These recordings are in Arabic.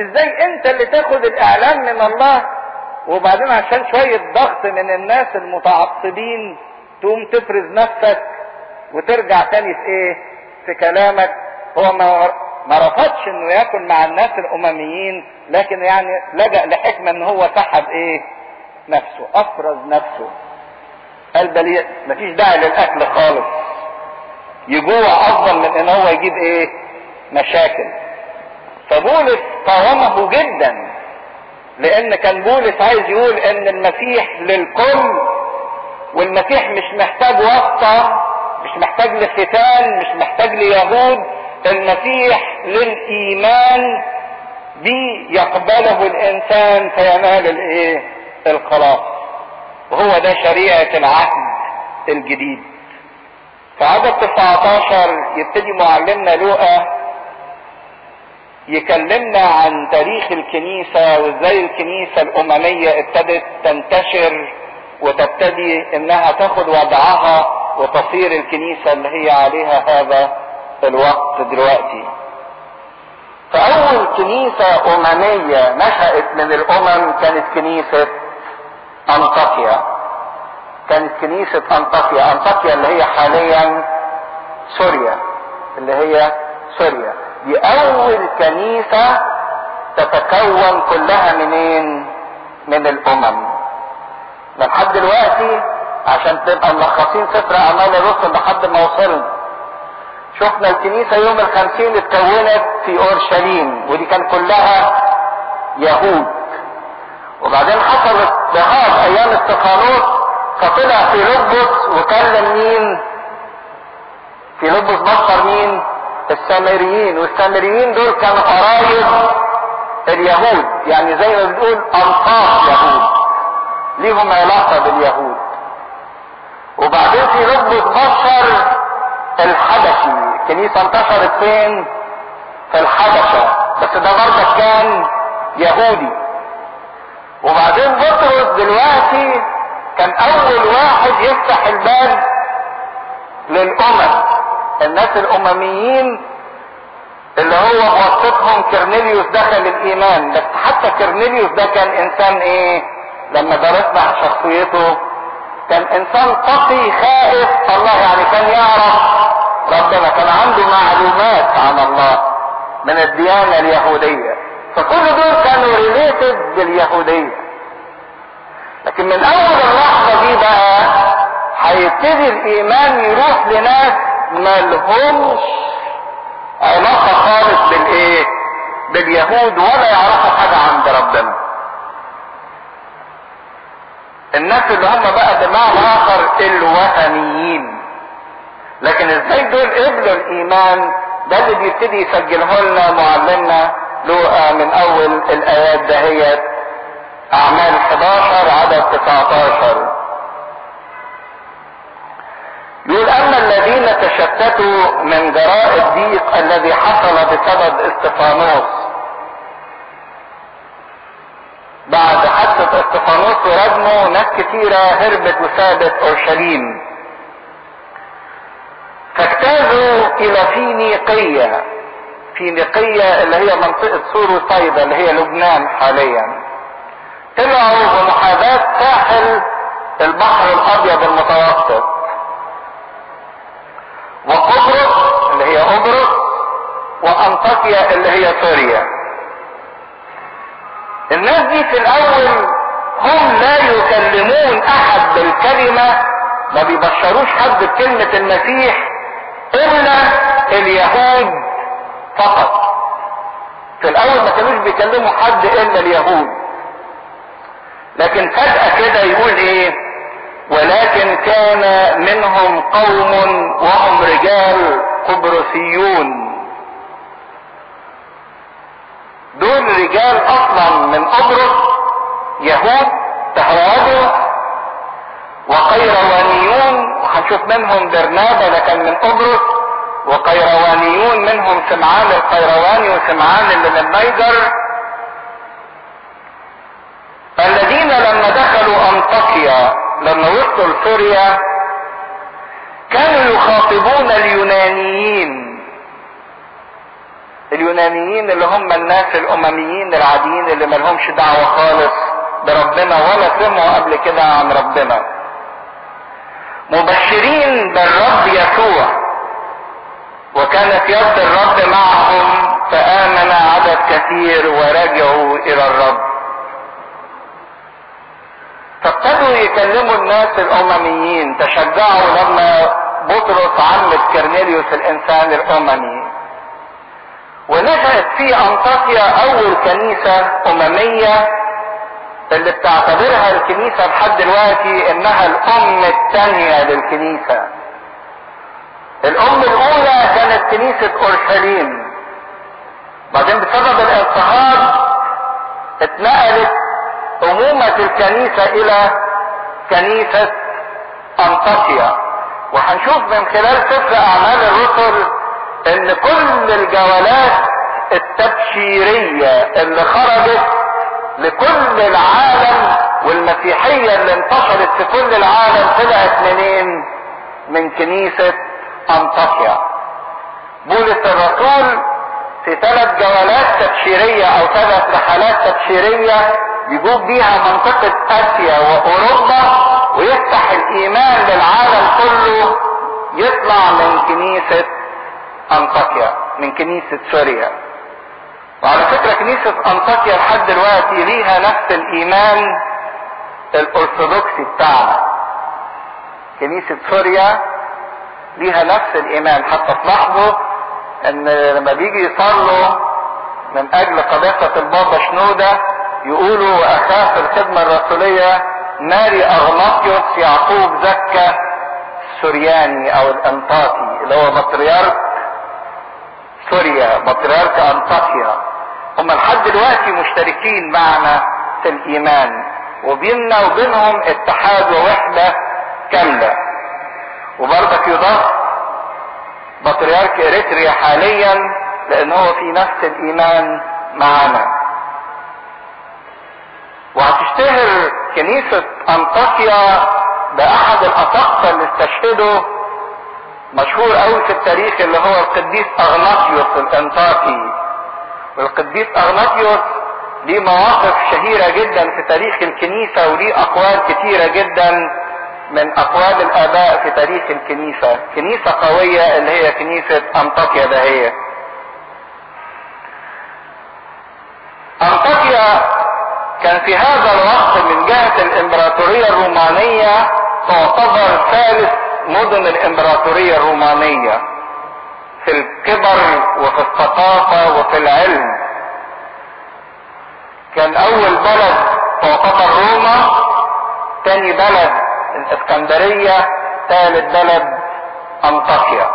إزاي أنت اللي تاخد الإعلان من الله وبعدين عشان شوية ضغط من الناس المتعصبين تقوم تفرز نفسك وترجع تاني في إيه؟ في كلامك. هو ما ما رفضش إنه ياكل مع الناس الأمميين لكن يعني لجأ لحكمة إن هو سحب إيه؟ نفسه أفرز نفسه. قال بل مفيش داعي للأكل خالص. يجوع أفضل من إن هو يجيب إيه؟ مشاكل. فبولس قاومه جدا لأن كان بولس عايز يقول إن المسيح للكل والمسيح مش محتاج واسطة مش محتاج لختان مش محتاج ليهود المسيح للإيمان بي يقبله الإنسان فينال الإيه؟ الخلاص. وهو ده شريعة العهد الجديد. في عدد 19 يبتدي معلمنا لوقا يكلمنا عن تاريخ الكنيسة وإزاي الكنيسة الأممية ابتدت تنتشر وتبتدي إنها تاخد وضعها وتصير الكنيسة اللي هي عليها هذا الوقت دلوقتي. فأول كنيسة أممية نشأت من الأمم كانت كنيسة أنطاكيا. كانت كنيسة أنطاكيا. أنطاكيا اللي هي حاليا سوريا. اللي هي سوريا. دي اول كنيسة تتكون كلها منين؟ من الأمم. لحد دلوقتي عشان تبقى ملخصين سفر أعمال الرسل لحد ما وصلنا. شفنا الكنيسة يوم الخمسين اتكونت في أورشليم ودي كان كلها يهود. وبعدين حصل اضطهاد أيام استفانوس فطلع في لبس وكلم مين؟ في لبس بشر مين؟ السامريين والسامريين دول كانوا قرايب اليهود يعني زي ما بنقول انصاف يهود ليهم علاقة باليهود. وبعدين في لبس بشر الحبشي. الكنيسة انتشرت فين؟ في الحبشة. بس ده برضه كان يهودي. وبعدين بطرس دلوقتي كان أول واحد يفتح الباب للامم الناس الأمميين اللي هو بواسطتهم كرنيليوس دخل الإيمان بس حتى كرنيليوس ده كان إنسان إيه؟ لما درسنا شخصيته كان إنسان تقي خائف. الله يعني كان يعرف ربنا كان عنده معلومات عن الله من الديانة اليهودية. فكل دول كانوا ريليتد باليهودية. لكن من أول اللحظة دي بقى هيبتدي الإيمان يروح لناس ملهمش علاقة خالص بالإيه؟ باليهود ولا يعرفوا حاجة عند ربنا. الناس اللي هم بقى بمعنى آخر الوثنيين لكن إزاي دول قبلوا الإيمان؟ ده اللي بيبتدي يسجله لنا معلمنا لوقا من أول الآيات دهيت أعمال 11 عدد 19 يقول أما الذين تشتتوا من جراء الضيق الذي حصل بسبب استفانوس. بعد حادثة استفانوس ورجمه ناس كتيرة هربت وسابت أورشليم. فاجتازوا إلى فينيقية فينيقية اللي هي منطقة سور وصيدا اللي هي لبنان حاليا. طلعوا بمحاذاة ساحل البحر الأبيض المتوسط. وقبرص اللي هي قبرص وأنطاكيا اللي هي سوريا. الناس دي في الأول هم لا يكلمون أحد بالكلمة ما بيبشروش حد بكلمة المسيح إلا اليهود فقط. في الأول ما كانوش بيكلموا حد إلا اليهود. لكن فجأة كده يقول إيه؟ ولكن كان منهم قوم وهم رجال قبرصيون. دول رجال أصلا من قبرص يهود تهودوا وقيروانيون. وهنشوف منهم برنابا ده كان من قبرص. وقيروانيون منهم سمعان القيرواني وسمعان اللي من النيجر الذين لما دخلوا أنطاكيا لما وصلوا لسوريا كانوا يخاطبون اليونانيين. اليونانيين اللي هم الناس الأمميين العاديين اللي ملهمش دعوة خالص بربنا ولا سمعوا قبل كده عن ربنا. مبشرين بالرب يسوع. وكانت يد الرب معهم فآمن عدد كثير ورجعوا إلى الرب. فابتدوا يكلموا الناس الأمميين تشجعوا لما بطرس عمة كرنيليوس الإنسان الأممي. ونشأت في أنطاكيا أول كنيسة أممية اللي بتعتبرها الكنيسة لحد دلوقتي إنها الأم الثانية للكنيسة. الأم الأولى كانت كنيسة أورشليم. بعدين بسبب الاضطهاد اتنقلت أمومة الكنيسة إلى كنيسة أنطاكيا وهنشوف من خلال سفر أعمال الرسل إن كل الجولات التبشيرية اللي خرجت لكل العالم والمسيحية اللي انتشرت في كل العالم طلعت منين؟ من كنيسة أنطاكيا. بولس الرسول في ثلاث جولات تبشيرية أو ثلاث رحلات تبشيرية يجوب بيها منطقة آسيا وأوروبا ويفتح الإيمان للعالم كله يطلع من كنيسة أنطاكيا من كنيسة سوريا. وعلى فكرة كنيسة أنطاكيا لحد دلوقتي ليها نفس الإيمان الأرثوذكسي بتاعنا. كنيسة سوريا ليها نفس الإيمان حتى تلاحظوا إن لما بيجي يصلوا من أجل قداسة البابا شنودة يقولوا وأخاه في الخدمة الرسولية ماري أغناطيوس يعقوب زكا السورياني أو الأنطاكي اللي هو بطريرك سوريا بطريرك أنطاكيا. هم لحد دلوقتي مشتركين معنا في الإيمان وبيننا وبينهم اتحاد ووحدة كاملة. وبرضك يضاف بطريرك إريتريا حاليا لأن هو في نفس الإيمان معانا وهتشتهر كنيسة أنطاكيا بأحد الاساقفة اللي استشهدوا مشهور قوي في التاريخ اللي هو القديس أغناطيوس الأنطاكي. والقديس أغناطيوس ليه مواقف شهيرة جدا في تاريخ الكنيسة وليه أقوال كتيرة جدا من أقوال الآباء في تاريخ الكنيسة. كنيسة قوية اللي هي كنيسة أنطاكيا دهية أنطاكيا كان في هذا الوقت من جهة الإمبراطورية الرومانية تعتبر ثالث مدن الإمبراطورية الرومانية في الكبر وفي الثقافة وفي العلم. كان أول بلد تعتبر روما تاني بلد الإسكندرية ثالث بلد أنطاكيا.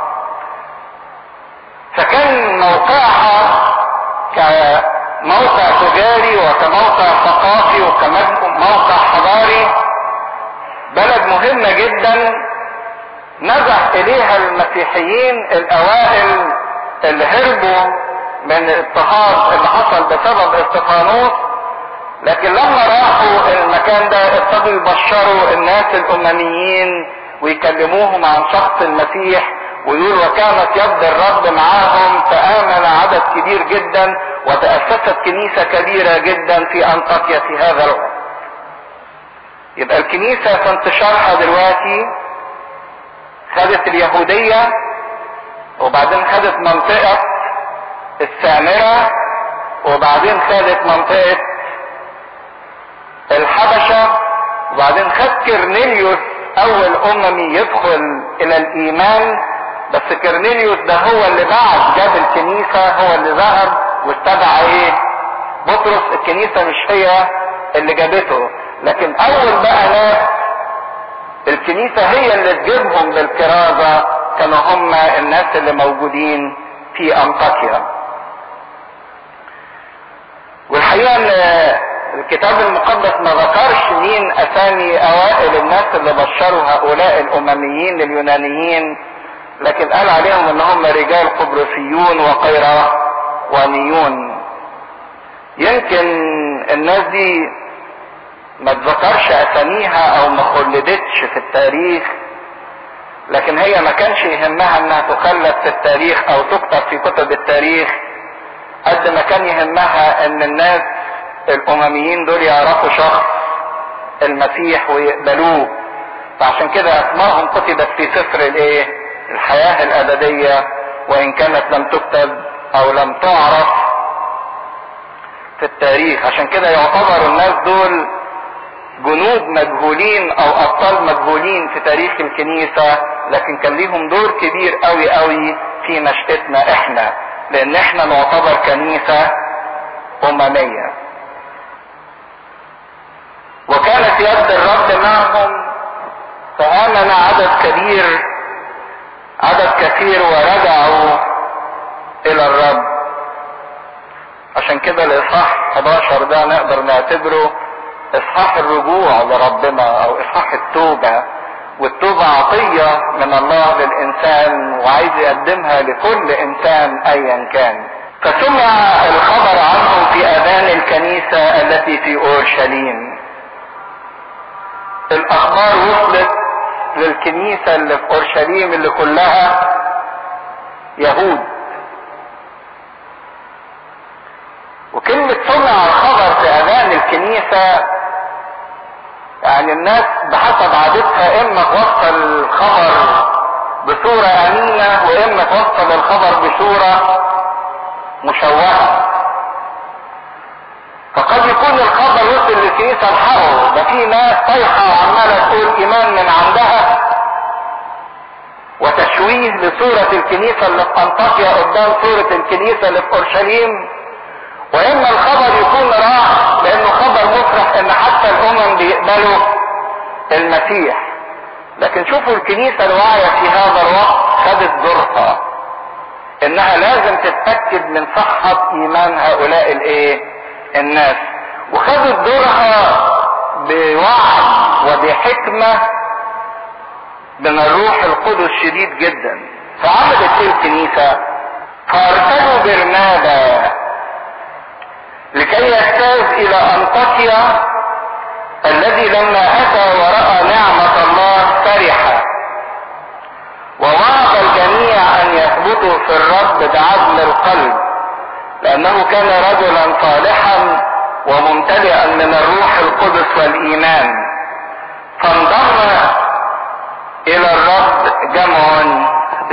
فكان موقعها كموقع تجاري وكموقع ثقافي وكموقع حضاري. بلد مهمة جدا نزح إليها المسيحيين الأوائل اللي هربوا من الاضطهاد اللي حصل بسبب استفانوس لكن لما راحوا المكان ده ابتدوا يبشروا الناس الأمميين ويكلموهم عن شخص المسيح. ويقول وكانت يد الرب معاهم فآمن عدد كبير جدا وتأسست كنيسة كبيرة جدا في أنطاكيا في هذا الوقت. يبقى الكنيسة في انتشارها دلوقتي خدت اليهودية وبعدين خدت منطقة السامرة وبعدين خدت منطقة الحبشة وبعدين خد كرنيليوس أول أممي يدخل إلى الإيمان بس كرنيليوس ده هو اللي بعد جاب الكنيسة هو اللي ذهب واتبع إيه؟ بطرس الكنيسة مش هي اللي جابته. لكن أول بقى ناس الكنيسة هي اللي تجيبهم بالكرازة كانوا هم الناس اللي موجودين في أنطاكيا. والحقيقة إن الكتاب المقدس ما ذكرش مين أسامي أوائل الناس اللي بشروا هؤلاء الأمميين اليونانيين لكن قال عليهم إن هم رجال قبرصيون وقيروانيون يمكن الناس دي ما تذكرش أساميها أو ما خلدتش في التاريخ لكن هي ما كانش يهمها إنها تخلد في التاريخ أو تكتب في كتب التاريخ قد ما كان يهمها إن الناس الأمميين دول يعرفوا شخص المسيح ويقبلوه. فعشان كده أسمائهم كتبت في سفر الإيه؟ الحياة الأبدية وإن كانت لم تكتب أو لم تعرف في التاريخ. عشان كده يعتبر الناس دول جنود مجهولين أو أبطال مجهولين في تاريخ الكنيسة لكن كان ليهم دور كبير قوي قوي في نشأتنا إحنا لأن إحنا نعتبر كنيسة أممية. وكانت يد الرب معهم فآمن عدد كبير عدد كثير ورجعوا إلى الرب. عشان كده الإصحاح 11 ده نقدر نعتبره إصحاح الرجوع لربنا أو إصحاح التوبة والتوبة عطية من الله للإنسان وعايز يقدمها لكل إنسان ايا كان. فسمع الخبر عنهم في آذان الكنيسة التي في أورشليم. الأخبار وصلت للكنيسة اللي في أورشليم اللي كلها يهود. وكلمة سمع الخبر في أذان الكنيسة يعني الناس بحسب عادتها إما توصل الخبر بصورة أمينة وإما توصل الخبر بصورة مشوهة. يكون الخبر وصل للكنيسة الحقه ده في ناس طايحة وعمالة تقول إيمان من عندها. وتشويه لصورة الكنيسة اللي في أنطاكيا قدام صورة الكنيسة اللي في أورشليم. واما الخبر يكون راح لأنه خبر مفرح إن حتى الأمم بيقبلوا المسيح. لكن شوفوا الكنيسة الواعية في هذا الوقت خدت دورها إنها لازم تتأكد من صحة إيمان هؤلاء الإيه؟ الناس. وخدت دورها بوعي وبحكمة من الروح القدس شديد جدا. فعملت إيه الكنيسة. فارسلوا برنابا لكي يجتاز إلى انطاكيا الذي لما أتى ورأى نعمة الله فرح ووعد الجميع أن يثبتوا في الرب بعدل القلب لأنه كان رجلا صالحا وممتلئا من الروح القدس والإيمان. فانضم إلى الرب جمع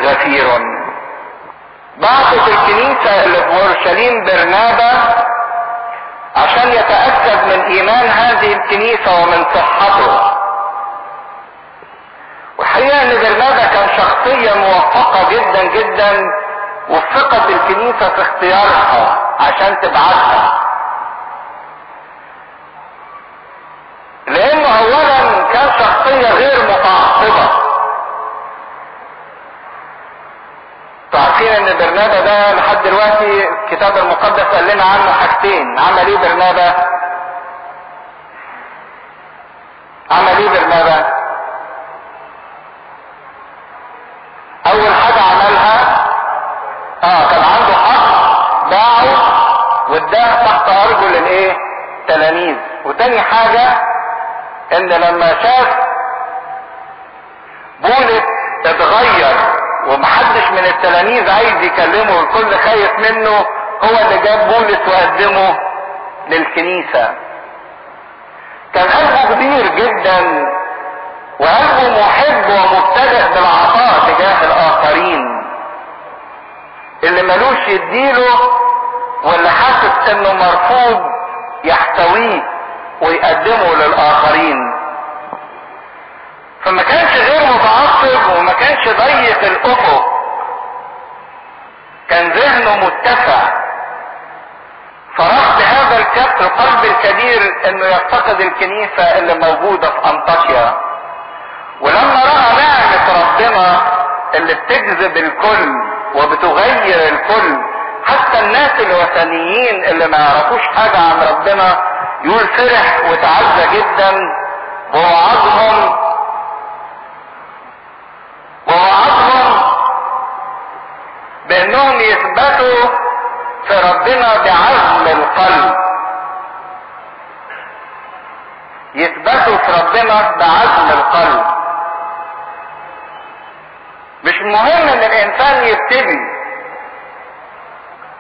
غفير. بعثت الكنيسة اللي في اورشليم برنابا عشان يتأكد من إيمان هذه الكنيسة ومن صحته. والحقيقة إن برنابا كان شخصية موفقة جدا جدا وفقت الكنيسة في اختيارها عشان تبعتها. لأنه اولا كان شخصية غير متعصبة. عارفين إن برنابا ده لحد دلوقتي الكتاب المقدس قال لنا عنه حاجتين. عمل إيه برنابا؟ عمل إيه برنابا؟ أول حاجة عملها آه كان عنده حق باعه واداه تحت أرجل الإيه؟ تلاميذ. وتاني حاجة إن لما شاف بولس اتغير ومحدش من التلاميذ عايز يكلمه الكل خايف منه هو اللي جاب بولس وقدمه للكنيسة. كان قلبه كبير جدا وقلبه محب ومبتدئ بالعطاء تجاه الآخرين. اللي ملوش يديله واللي حاسس إنه مرفوض يحتويه. ويقدمه للآخرين. فما كانش غير متعصب وما كانش ضيق الأفق. كان ذهنه متسع. فرفض هذا القلب الكبير أنه يفتقد الكنيسة اللي موجودة في انطاكيا ولما رأى نعمة ربنا اللي بتجذب الكل وبتغير الكل حتى الناس الوثنيين اللي ما يعرفوش حاجة عن ربنا يقول فرح وتعزى جدا ووعدهم ووعدهم بأنهم يثبتوا في ربنا بعزم القلب. يثبتوا في ربنا بعزم القلب. مش مهم إن الإنسان يبتدي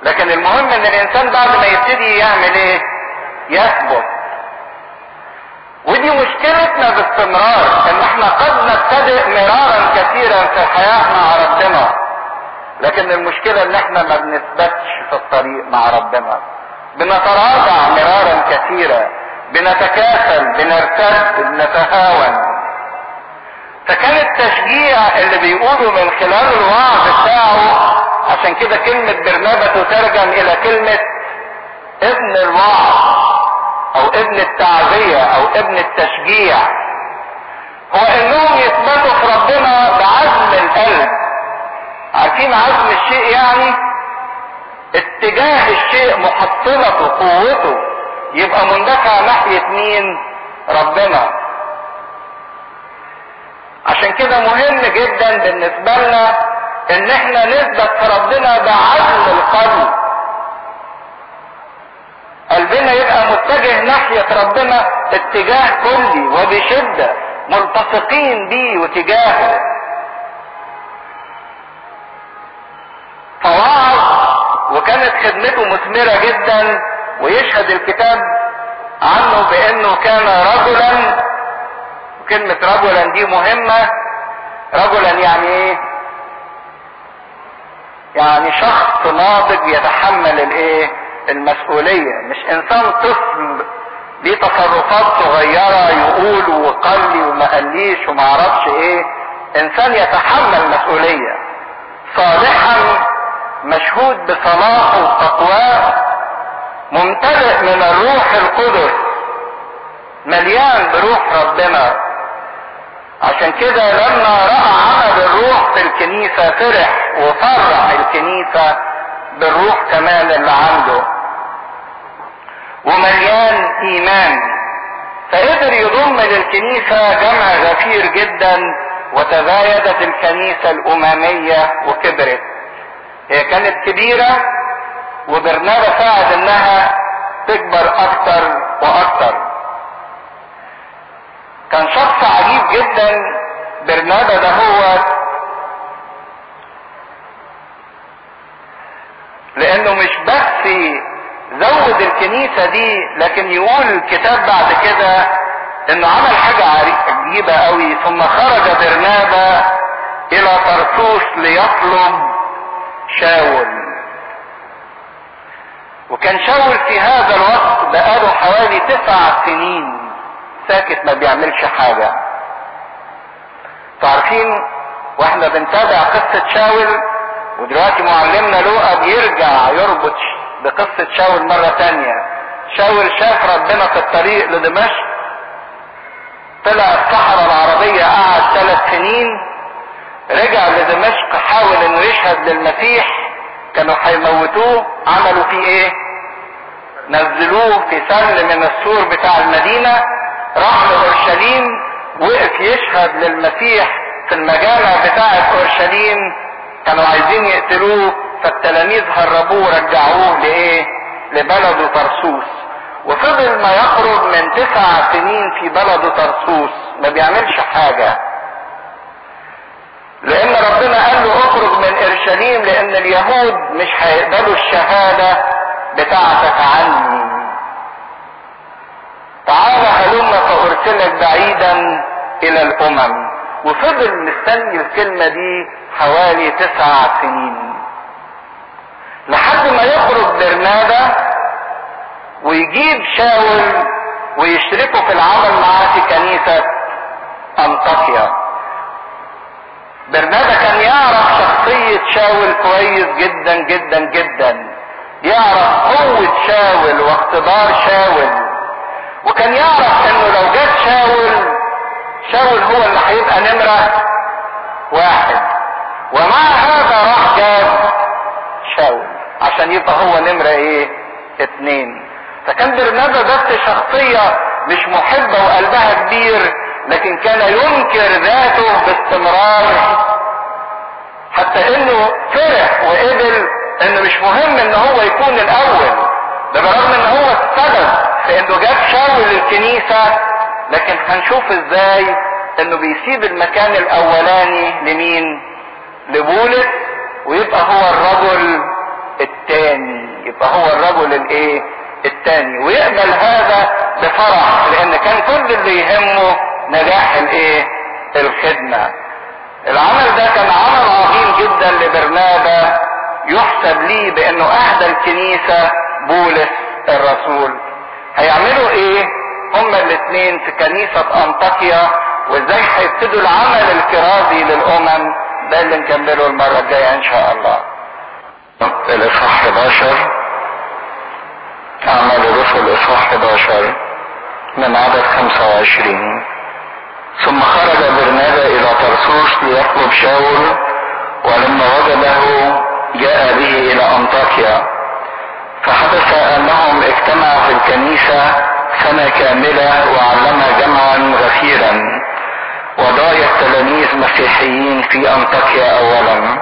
لكن المهم إن الإنسان بعد ما يبتدي يعمل إيه؟ يثبت ودي مشكلتنا باستمرار إن إحنا قد نبتدئ مرارا كثيرا في الحياة مع ربنا. لكن المشكلة إن إحنا ما بنثبتش في الطريق مع ربنا. بنتراجع مرارا كثيرا بنتكاسل بنرتد بنتهاون. فكان التشجيع اللي بيقوله من خلال الوعظ بتاعه عشان كده كلمة برنابة تترجم إلى كلمة ابن الوعظ. أو ابن التعزية أو ابن التشجيع. هو إنهم يثبتوا في ربنا بعزم القلب. عارفين عزم الشيء يعني؟ اتجاه الشيء محصلته قوته. يبقى مندفع ناحية مين؟ ربنا. عشان كده مهم جدا بالنسبة لنا إن إحنا نثبت في ربنا بعزم القلب. قلبنا يبقى متجه ناحية ربنا اتجاه كلي وبشدة ملتصقين بيه وتجاهه. فوعظ وكانت خدمته مثمرة جدا ويشهد الكتاب عنه بأنه كان رجلا وكلمة رجلا دي مهمة. رجلا يعني إيه؟ يعني شخص ناضج يتحمل الإيه؟ المسؤولية. مش إنسان طفل ليه تصرفات صغيرة يقول وقال لي وما قاليش وما أعرفش إيه. إنسان يتحمل مسؤولية. صالحا مشهود بصلاحه وتقواه ممتلئ من الروح القدس مليان بروح ربنا. عشان كده لما رأى عمل الروح في الكنيسة فرح وفرح الكنيسة بالروح كمان اللي عنده. ومليان إيمان. فقدر يضم للكنيسة جمع غفير جدا وتزايدت الكنيسة الأممية وكبرت. هي كانت كبيرة وبرنابا ساعد إنها تكبر أكتر وأكتر كان شخص عجيب جدا برنابا ده هو. لأنه مش بس زود الكنيسة دي لكن يقول الكتاب بعد كده انه عمل حاجة عجيبة قوي ثم خرج برنابا إلى طرطوس ليطلب شاول. وكان شاول في هذا الوقت بقاله حوالي تسع سنين ساكت ما بيعملش حاجة. تعرفين وإحنا بنتابع قصة شاول ودلوقتي معلمنا لوقا بيرجع يربط بقصة شاول مرة تانية. شاول شاف ربنا في الطريق لدمشق طلع الصحراء العربية قعد ثلاث سنين رجع لدمشق حاول إنه يشهد للمسيح كانوا هيموتوه. عملوا فيه إيه؟ نزلوه في سل من السور بتاع المدينة. راح لأورشليم وقف يشهد للمسيح في المجامع بتاعة أورشليم. كانوا عايزين يقتلوه. فالتلاميذ هربوه ورجعوه لإيه؟ لبلده طرسوس. وفضل ما يخرج من تسع سنين في بلده طرسوس ما بيعملش حاجة. لأن ربنا قال له اخرج من اورشليم لأن اليهود مش هيقبلوا الشهادة بتاعتك عني. تعال هلم فأرسلك بعيدا إلى الأمم. وفضل مستني الكلمة دي حوالي تسع سنين. لحد ما يخرج برنابا ويجيب شاول ويشركه في العمل معاه في كنيسة أنطاكيا. برنابا كان يعرف شخصية شاول كويس جدا جدا جدا. يعرف قوة شاول واختبار شاول. وكان يعرف إنه لو جت شاول شاول هو اللي هيبقى نمرة واحد. ومع هذا راح جاب شاول. عشان يبقى هو نمرة إيه؟ اتنين. فكان برنابا بس شخصية مش محبة وقلبها كبير لكن كان ينكر ذاته باستمرار. حتى إنه فرح وقبل إنه مش مهم إن هو يكون الأول. ده برغم إن هو السبب في إنه جاب شاول للكنيسة لكن هنشوف إزاي إنه بيسيب المكان الأولاني لمين؟ لبولس ويبقى هو الرجل التاني يبقى هو الرجل الإيه؟ التاني. ويقبل هذا بفرح لأن كان كل اللي يهمه نجاح الإيه؟ الخدمة. العمل ده كان عمل عظيم جدا لبرنابا يحسب ليه بأنه أهدى الكنيسة بولس الرسول. هيعملوا إيه؟ هما الاثنين في كنيسة أنطاكيا وإزاي هيبتدوا العمل الكرازي للأمم؟ ده اللي نكمله المرة الجاية إن شاء الله. الاصحاح 11 أعمال الرسل اصحاح 11 من عدد 25 ثم خرج برنابا إلى طرسوس ليطلب شاول ولما وجده جاء به إلى أنطاكيا. فحدث أنهم اجتمعوا في الكنيسة سنة كاملة وعلم جمعا غفيرا. وضايا التلاميذ مسيحيين في أنطاكيا اولا.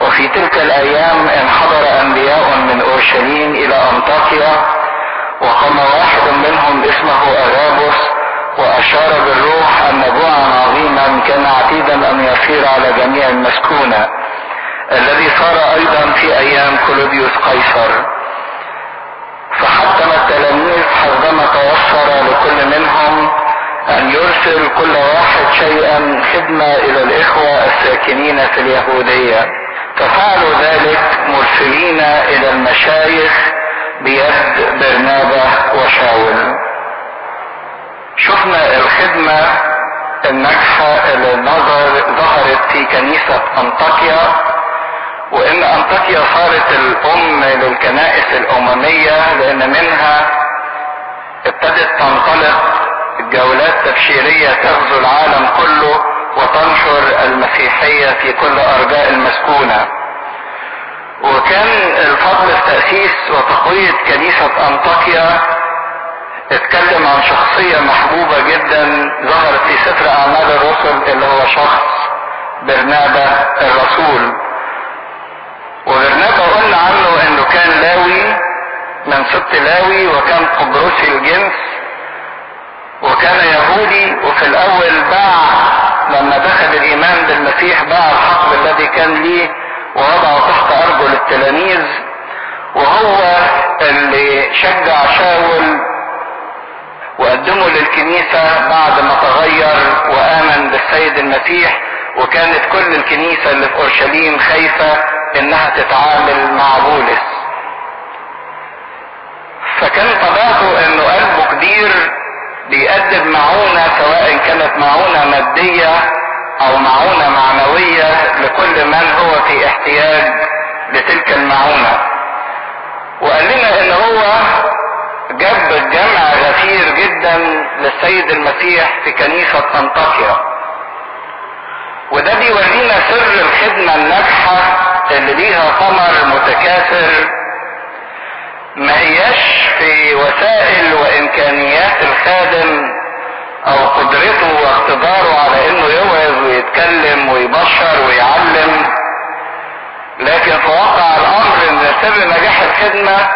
وفي تلك الأيام انحدر أنبياء من أورشليم إلى أنطاكيا وقام واحد منهم اسمه أغابوس وأشار بالروح أن جوعا عظيما كان عتيدا أن يصير على جميع المسكونة الذي صار أيضا في أيام كلوديوس قيصر. فحتم التلاميذ حسبما توفر لكل منهم أن يرسل كل واحد شيئا خدمة إلى الإخوة الساكنين في اليهودية. ففعلوا ذلك مرسلين إلى المشايخ بيد برنابا وشاول. شفنا الخدمة الناجحة اللي ظهرت في كنيسة أنطاكيا وإن أنطاكيا صارت الأم للكنائس الأممية لأن منها ابتدت تنطلق جولات تبشيرية تغزو العالم كله وتنشر المسيحية في كل أرجاء المسكونة. وكان الفضل في تأسيس وتقوية كنيسة أنطاكيا اتكلم عن شخصية محبوبة جدا ظهرت في سفر أعمال الرسل اللي هو شخص برنابا الرسول. وبرنابا قلنا عنه إنه كان لاوي من سبط لاوي وكان قبرصي الجنس وكان يهودي وفي الأول باع لما دخل الإيمان بالمسيح باع الحقل الذي كان ليه ووضعه تحت أرجل التلاميذ وهو اللي شجع شاول وقدمه للكنيسة بعد ما تغير وآمن بالسيد المسيح وكانت كل الكنيسة اللي في أورشليم خايفة إنها تتعامل مع بولس. فكان طبيعته إنه قلبه كبير بيقدم معونة سواء كانت معونة مادية أو معونة معنوية لكل من هو في احتياج لتلك المعونة. وقال لنا إن هو جاب جمع غفير جدا للسيد المسيح في كنيسة انطاكيا وده بيورينا سر الخدمة الناجحة اللي ليها ثمر متكاثر ما هياش في وسائل وإمكانيات الخادم أو قدرته واقتداره على إنه يوعظ ويتكلم ويبشر ويعلم لكن في واقع الأمر إن سر نجاح الخدمة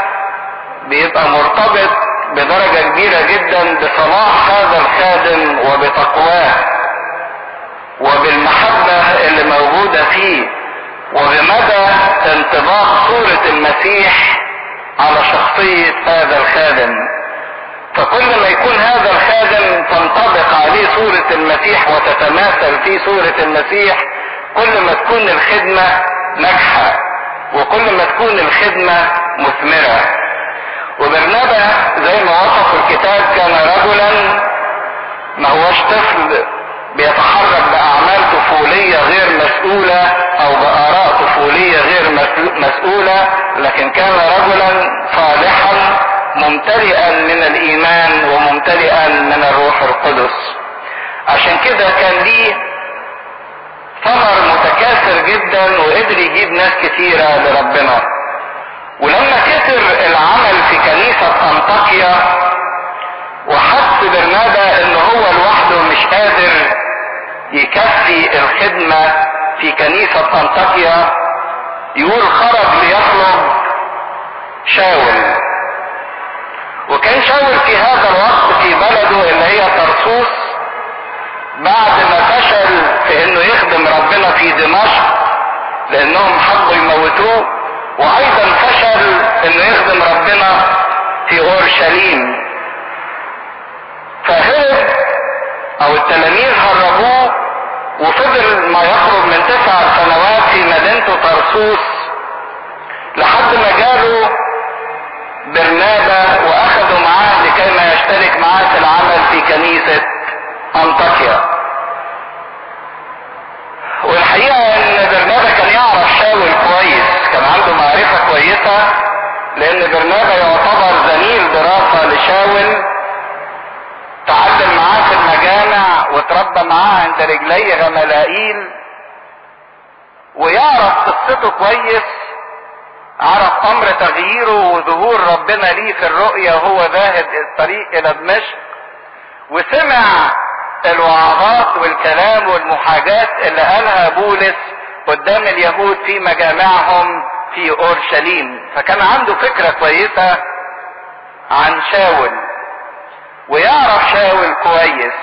بيبقى مرتبط بدرجة كبيرة جدا بصلاح هذا الخادم وبتقواه وبالمحبة اللي موجودة فيه وبمدى انطباق صورة المسيح على شخصية هذا الخادم. فكل ما يكون هذا الخادم تنطبق عليه صورة المسيح وتتماثل في صورة المسيح كل ما تكون الخدمة ناجحة وكل ما تكون الخدمة مثمرة. وبرنابا زي ما وصف الكتاب كان رجلا ما هوش طفل بيتحرك بأعمال طفولية غير مسؤولة أو بآراء طفولية غير مسؤولة لكن كان رجلا صالحا ممتلئا من الإيمان وممتلئا من الروح القدس. عشان كده كان ليه ثمر متكاثر جدا وقدر يجيب ناس كتيرة لربنا. ولما كتر العمل في كنيسة أنطاكيا وحس برنابا إن هو لوحده مش قادر يكفي الخدمة في كنيسة أنطاكيا يقول خرج ليطلب شاول. وكان شاول في هذا الوقت في بلده اللي هي طرسوس بعد ما فشل في إنه يخدم ربنا في دمشق لأنهم حبوا يموتوه وأيضا فشل إنه يخدم ربنا في أورشليم. فهرب أو التلاميذ هربوه وفضل ما يقرب من تسع سنوات في مدينته طرسوس لحد ما جاله برنابا واخدوا معاه لكي ما يشترك معاه في العمل في كنيسة أنطاكيا. والحقيقة إن برنابا كان يعرف شاول كويس كان عنده معرفة كويسة لأن برنابا يعتبر زميل دراسة لشاول تعلم وتربى معاه عند رجلي غملائيل ويعرف قصته كويس عرف أمر تغييره وظهور ربنا ليه في الرؤيا وهو ذاهب الطريق إلى دمشق وسمع الوعظات والكلام والمحاجات اللي قالها بولس قدام اليهود في مجامعهم في أورشليم. فكان عنده فكرة كويسة عن شاول ويعرف شاول كويس.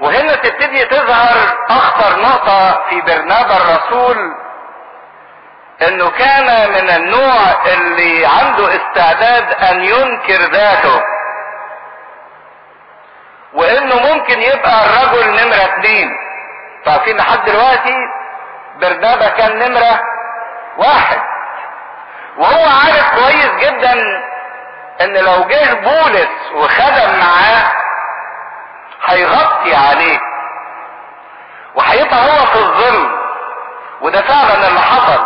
وهنا تبتدي تظهر أخطر نقطة في برنابا الرسول إنه كان من النوع اللي عنده استعداد أن ينكر ذاته وإنه ممكن يبقى الرجل نمرة اتنين. فعارفين لحد دلوقتي برنابا كان نمرة واحد. وهو عارف كويس جدا إن لو جه بولس وخدم معاه هيغطي عليه. وهيبقى هو في الظل وده فعلا اللي حصل.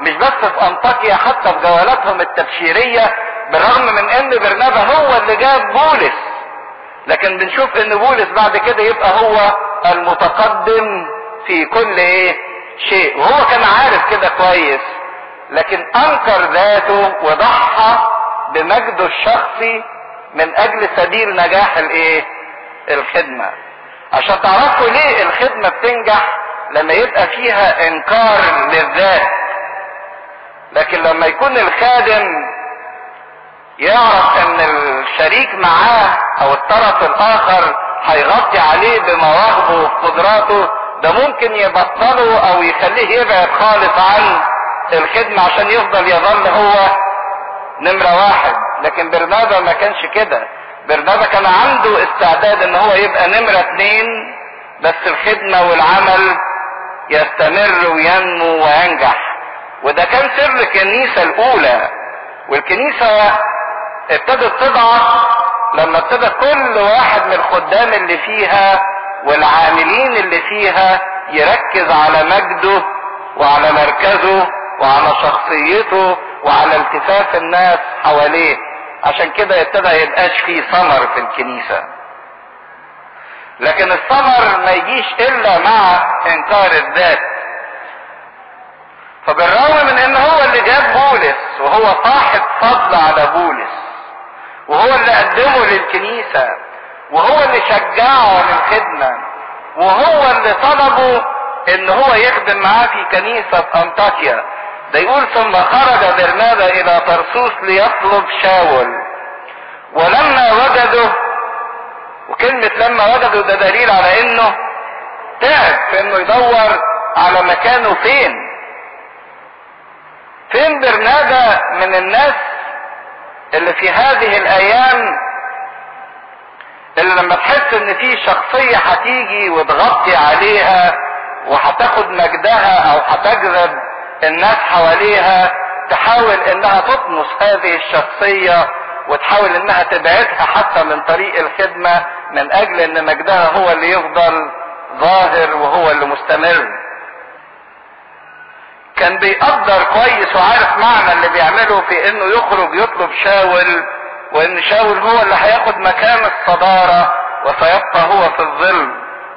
مش بس في أنطاكيا حتى في جولاتهم التبشيرية بالرغم من إن برنابا هو اللي جاب بولس. لكن بنشوف إن بولس بعد كده يبقى هو المتقدم في كل إيه؟ شيء. وهو كان عارف كده كويس. لكن أنكر ذاته وضحى بمجده الشخصي من أجل سبيل نجاح الإيه؟ الخدمة. عشان تعرفوا ليه الخدمة بتنجح؟ لما يبقى فيها إنكار للذات. لكن لما يكون الخادم يعرف إن الشريك معاه أو الطرف الآخر هيغطي عليه بمواهبه وقدراته ده ممكن يبطله أو يخليه يبعد خالص عن الخدمة عشان يفضل يظل هو نمرة واحد. لكن برنابا ما كانش كده. برنابا كان عنده استعداد إن هو يبقى نمرة اتنين بس الخدمة والعمل يستمر وينمو وينجح. وده كان سر الكنيسة الأولى. والكنيسة ابتدت تضعف لما ابتدى كل واحد من الخدام اللي فيها والعاملين اللي فيها يركز على مجده وعلى مركزه وعلى شخصيته وعلى التفاف الناس حواليه. عشان كده ابتدى يبقاش فيه ثمر في الكنيسة. لكن الثمر ما يجيش إلا مع إنكار الذات. فبالرغم من إن هو اللي جاب بولس وهو صاحب فضل على بولس وهو اللي قدمه للكنيسة وهو اللي شجعه للخدمة وهو اللي طلبه إن هو يخدم معاه في كنيسة أنطاكيا ده يقول ثم خرج برنابا إلى طرسوس ليطلب شاول. ولما وجده وكلمة لما وجده ده دليل على إنه تعب في إنه يدور على مكانه فين. فين برنابا من الناس اللي في هذه الأيام اللي لما تحس إن في شخصية هتيجي وتغطي عليها وهتاخد مجدها أو هتجذب الناس حواليها تحاول إنها تطمس هذه الشخصية وتحاول إنها تبعدها حتى من طريق الخدمة من أجل إن مجدها هو اللي يفضل ظاهر وهو اللي مستمر. كان بيقدر كويس وعارف معنى اللي بيعمله في إنه يخرج يطلب شاول وإن شاول هو اللي هياخد مكان الصدارة وسيبقى هو في الظل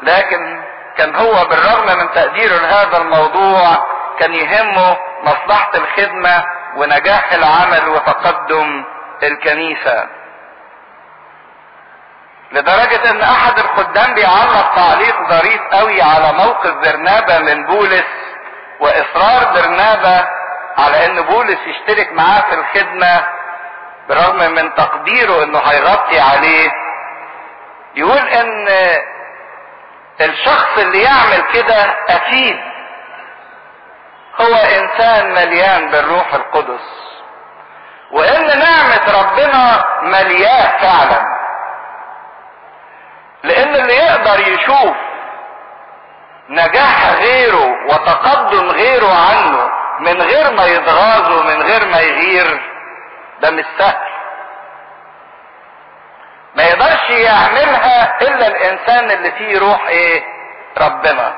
لكن كان هو بالرغم من تقديره لهذا الموضوع كان يهمه مصلحة الخدمة ونجاح العمل وتقدم الكنيسة. لدرجة أن أحد الخدام بيعلق تعليق ظريف قوي على موقف برنابا من بولس وإصرار برنابا على أن بولس يشترك معاه في الخدمة برغم من تقديره إنه هيغطي عليه. يقول إن الشخص اللي يعمل كده أكيد هو إنسان مليان بالروح القدس. وإن نعمة ربنا ملياة فعلا. لأن اللي يقدر يشوف نجاح غيره وتقدم غيره عنه من غير ما يتغاظ ومن غير ما يغير ده مش سهل. ما يقدرش يعملها إلا الإنسان اللي فيه روح إيه؟ ربنا.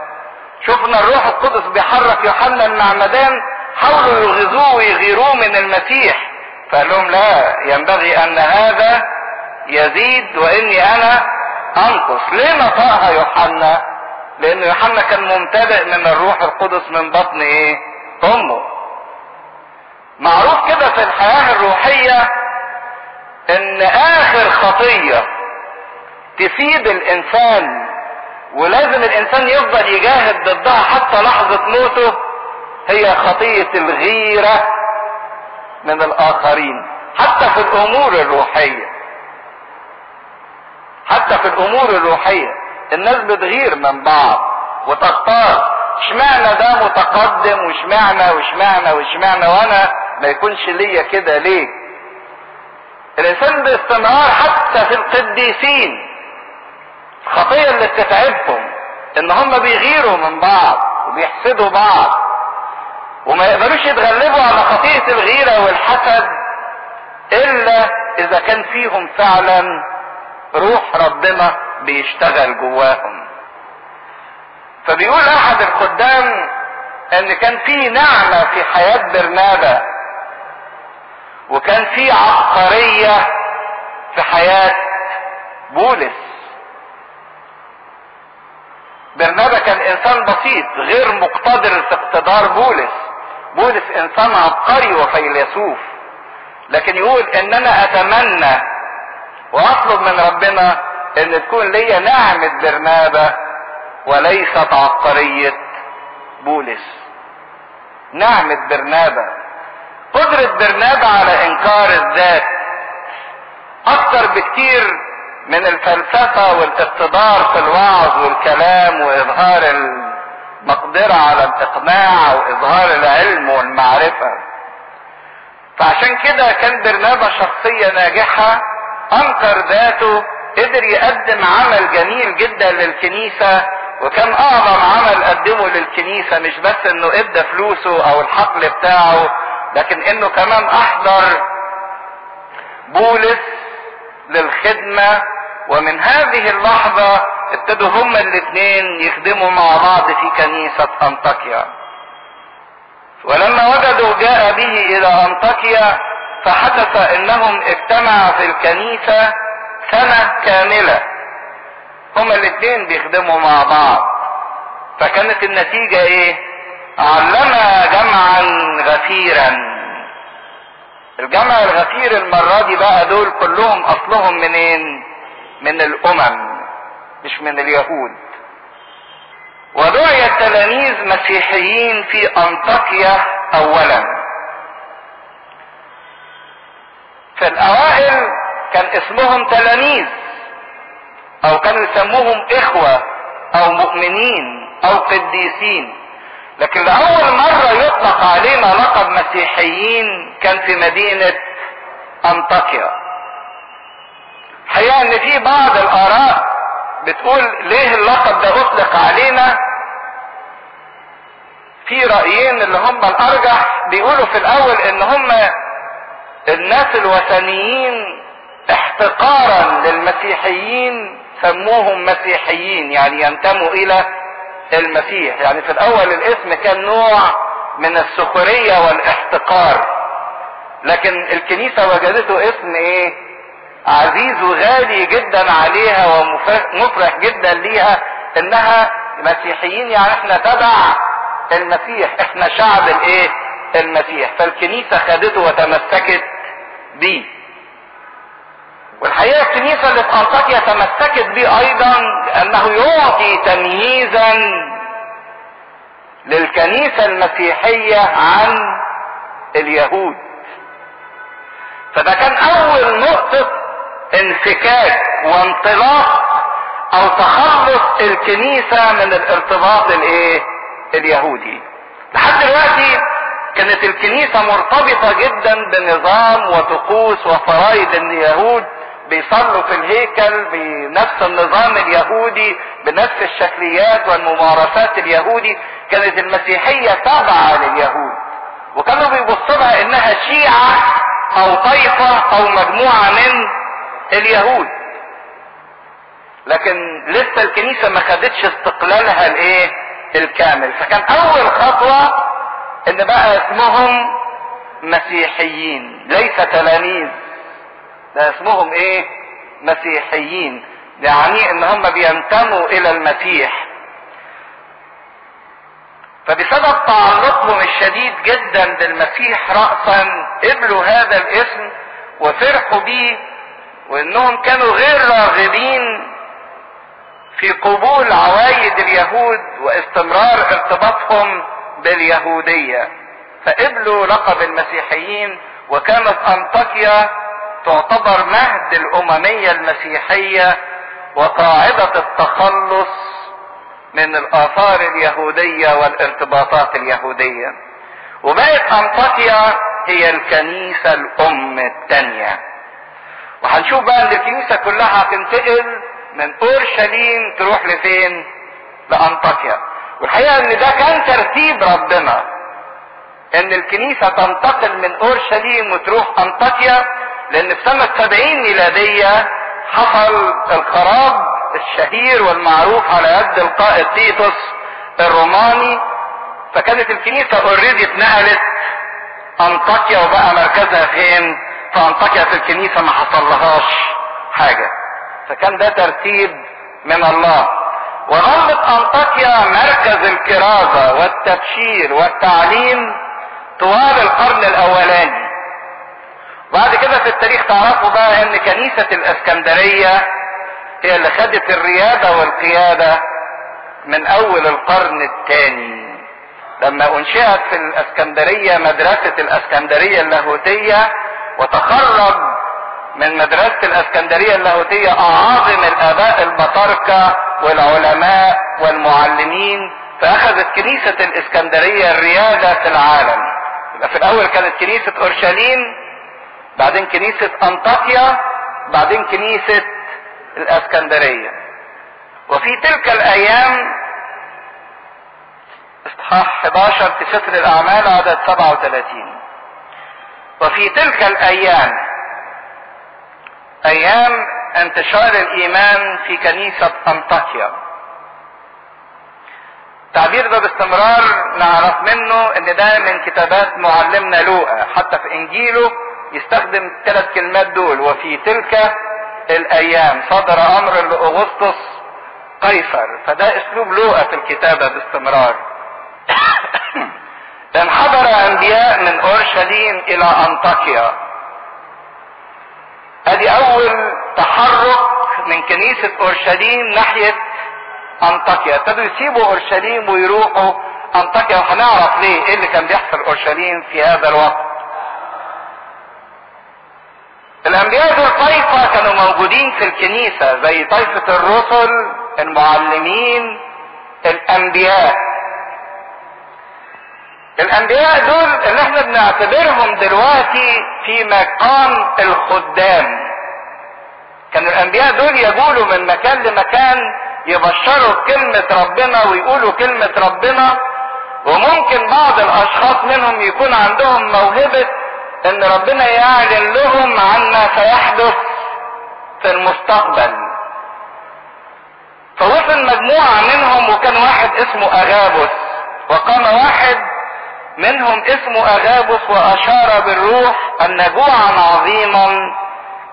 شفنا الروح القدس بيحرك يوحنا المعمدان حاولوا يغيظوه ويغيروه من المسيح. فقال لهم لا ينبغي أن هذا يزيد وإني أنا أنقص. ليه نطقها يوحنا؟ لأن يوحنا كان ممتلئ من الروح القدس من بطن إيه؟ أمه. معروف كده في الحياة الروحية إن آخر خطية تفيد الإنسان ولازم الإنسان يفضل يجاهد ضدها حتى لحظة موته هي خطية الغيرة من الآخرين حتى في الأمور الروحية. حتى في الأمور الروحية. الناس بتغير من بعض وتختار. اشمعنى ده متقدم واشمعنى واشمعنى واشمعنى وأنا ما يكونش ليا كده ليه؟ الإنسان باستمرار حتى في القديسين. الخطيه اللي بتتعبهم إن هم بيغيروا من بعض وبيحسدوا بعض وما يقدروش يتغلبوا على خطيئة الغيرة والحسد إلا إذا كان فيهم فعلا روح ربنا بيشتغل جواهم. فبيقول أحد الخدام إن كان في نعمة في حياة برنابا وكان في عبقرية في حياة بولس. برنابا كان انسان بسيط غير مقتدر في اقتدار بولس بولس إنسان عبقري وفيلسوف. لكن يقول ان أنا أتمنى وأطلب من ربنا إن تكون ليا نعمة برنابا وليست عبقرية بولس نعمة برنابا قدرة برنابا على إنكار الذات أكتر بكتير من الفلسفة والإقتدار في الوعظ والكلام وإظهار المقدرة على الإقناع وإظهار العلم والمعرفة. فعشان كده كان برنابا شخصية ناجحة انكر ذاته قدر يقدم عمل جميل جدا للكنيسة وكان أعظم عمل قدمه للكنيسة مش بس إنه إدى فلوسه أو الحقل بتاعه لكن إنه كمان أحضر بولس للخدمة ومن هذه اللحظة ابتدوا هما الاثنين يخدموا مع بعض في كنيسة أنطاكيا. ولما وجدوا جاء به إلى أنطاكيا فحدث إنهم اجتمعوا في الكنيسة سنة كاملة. هما الاثنين بيخدموا مع بعض. فكانت النتيجة إيه؟ علم جمعا غفيرا. الجمع الغفير المرة دي بقى دول كلهم أصلهم منين؟ من الأمم مش من اليهود. ودعي التلاميذ مسيحيين في أنطاكيا اولا. في الأوائل كان اسمهم تلاميذ أو كانوا يسموهم إخوة أو مؤمنين أو قديسين. لكن لأول مرة يطلق علينا لقب مسيحيين كان في مدينة أنطاكيا. حقيقة إن في بعض الآراء بتقول ليه اللقب ده أطلق علينا. في رأيين اللي هم الأرجح بيقولوا في الأول إن هم الناس الوثنيين احتقارا للمسيحيين سموهم مسيحيين يعني ينتموا إلى المسيح. يعني في الأول الاسم كان نوع من السخرية والاحتقار. لكن الكنيسة وجدته اسم إيه؟ عزيز وغالي جدا عليها ومفرح جدا ليها إنها مسيحيين يعني إحنا تبع المسيح إحنا شعب الإيه؟ المسيح. فالكنيسة خدته وتمسكت بيه. والحقيقة الكنيسة اللي في أنطاكيا تمسكت بيه أيضا لأنه يعطي تمييزا للكنيسة المسيحية عن اليهود. فده كان أول نقطة انفكاك وانطلاق أو تخلص الكنيسة من الارتباط الإيه؟ اليهودي. لحد دلوقتي كانت الكنيسة مرتبطة جدا بنظام وطقوس وفرائض اليهود بيصلوا في الهيكل بنفس النظام اليهودي بنفس الشكليات والممارسات اليهودي. كانت المسيحية تابعة لليهود. وكانوا بيبصوا لها إنها شيعة أو طائفة أو مجموعة من اليهود. لكن لسه الكنيسة ما خدتش استقلالها الايه الكامل. فكان أول خطوة إن بقى اسمهم مسيحيين ليس تلاميذ. ده اسمهم إيه؟ مسيحيين. يعني إن هم بينتموا إلى المسيح. فبسبب تعلقهم الشديد جدا بالمسيح رأسا قبلوا هذا الاسم وفرحوا بيه وإنهم كانوا غير راغبين في قبول عوايد اليهود واستمرار ارتباطهم باليهودية. فقبلوا لقب المسيحيين وكانت أنطاكيا تعتبر مهد الأممية المسيحية وقاعدة التخلص من الآثار اليهودية والارتباطات اليهودية. وبقت أنطاكيا هي الكنيسة الأم الثانية وهنشوف بقى إن الكنيسة كلها هتنتقل من أورشليم تروح لفين؟ لأنطاكيا. والحقيقة إن ده كان ترتيب ربنا إن الكنيسة تنتقل من أورشليم وتروح أنطاكيا لأن في سنة سبعين ميلادية حصل الخراب الشهير والمعروف على يد القائد تيتوس الروماني. فكانت الكنيسة اوريدي اتنقلت أنطاكيا وبقى مركزها فين؟ في انطاكيا في الكنيسة ما حصلهاش حاجة. فكان ده ترتيب من الله. وظلت أنطاكيا مركز الكرازة والتبشير والتعليم طوال القرن الأولاني. بعد كده في التاريخ تعرفوا بقى إن كنيسة الإسكندرية هي اللي خدت الريادة والقيادة من أول القرن الثاني. لما أنشئت في الإسكندرية مدرسة الإسكندرية اللاهوتية وتخرج من مدرسة الإسكندرية اللاهوتية اعاظم الآباء البطاركة والعلماء والمعلمين فأخذت كنيسة الإسكندرية الريادة في العالم. يبقى في الأول كانت كنيسة أورشليم بعدين كنيسة أنطاكيا بعدين كنيسة الإسكندرية. وفي تلك الأيام اصحاح 11 في سفر الأعمال عدد 37 وفي تلك الأيام أيام انتشار الإيمان في كنيسة أنطاكيا. التعبير ده باستمرار نعرف منه إن ده من كتابات معلمنا لوقا. حتى في إنجيله يستخدم الثلاث كلمات دول وفي تلك الأيام صدر أمر لأغسطس قيصر. فده أسلوب لوقا في الكتابة باستمرار. انحدر انبياء من أورشليم إلى أنطاكيا. أدي أول تحرك من كنيسة أورشليم ناحية أنطاكيا. ابتدوا يسيبوا أورشليم ويروحوا أنطاكيا. وهنعرف ليه؟ إيه اللي كان بيحصل أورشليم في هذا الوقت؟ الأنبياء دول طائفة كانوا موجودين في الكنيسة زي طائفة الرسل المعلمين الأنبياء. الأنبياء دول اللي إحنا بنعتبرهم دلوقتي في مقام الخدام. كان الأنبياء دول يقولوا من مكان لمكان يبشروا بكلمة ربنا ويقولوا كلمة ربنا وممكن بعض الأشخاص منهم يكون عندهم موهبة إن ربنا يعلن لهم عن ما سيحدث في المستقبل. فوصل مجموعة منهم وكان واحد اسمه اغابس وقام واحد منهم اسمه اغابس وأشار بالروح أن جوعا عظيما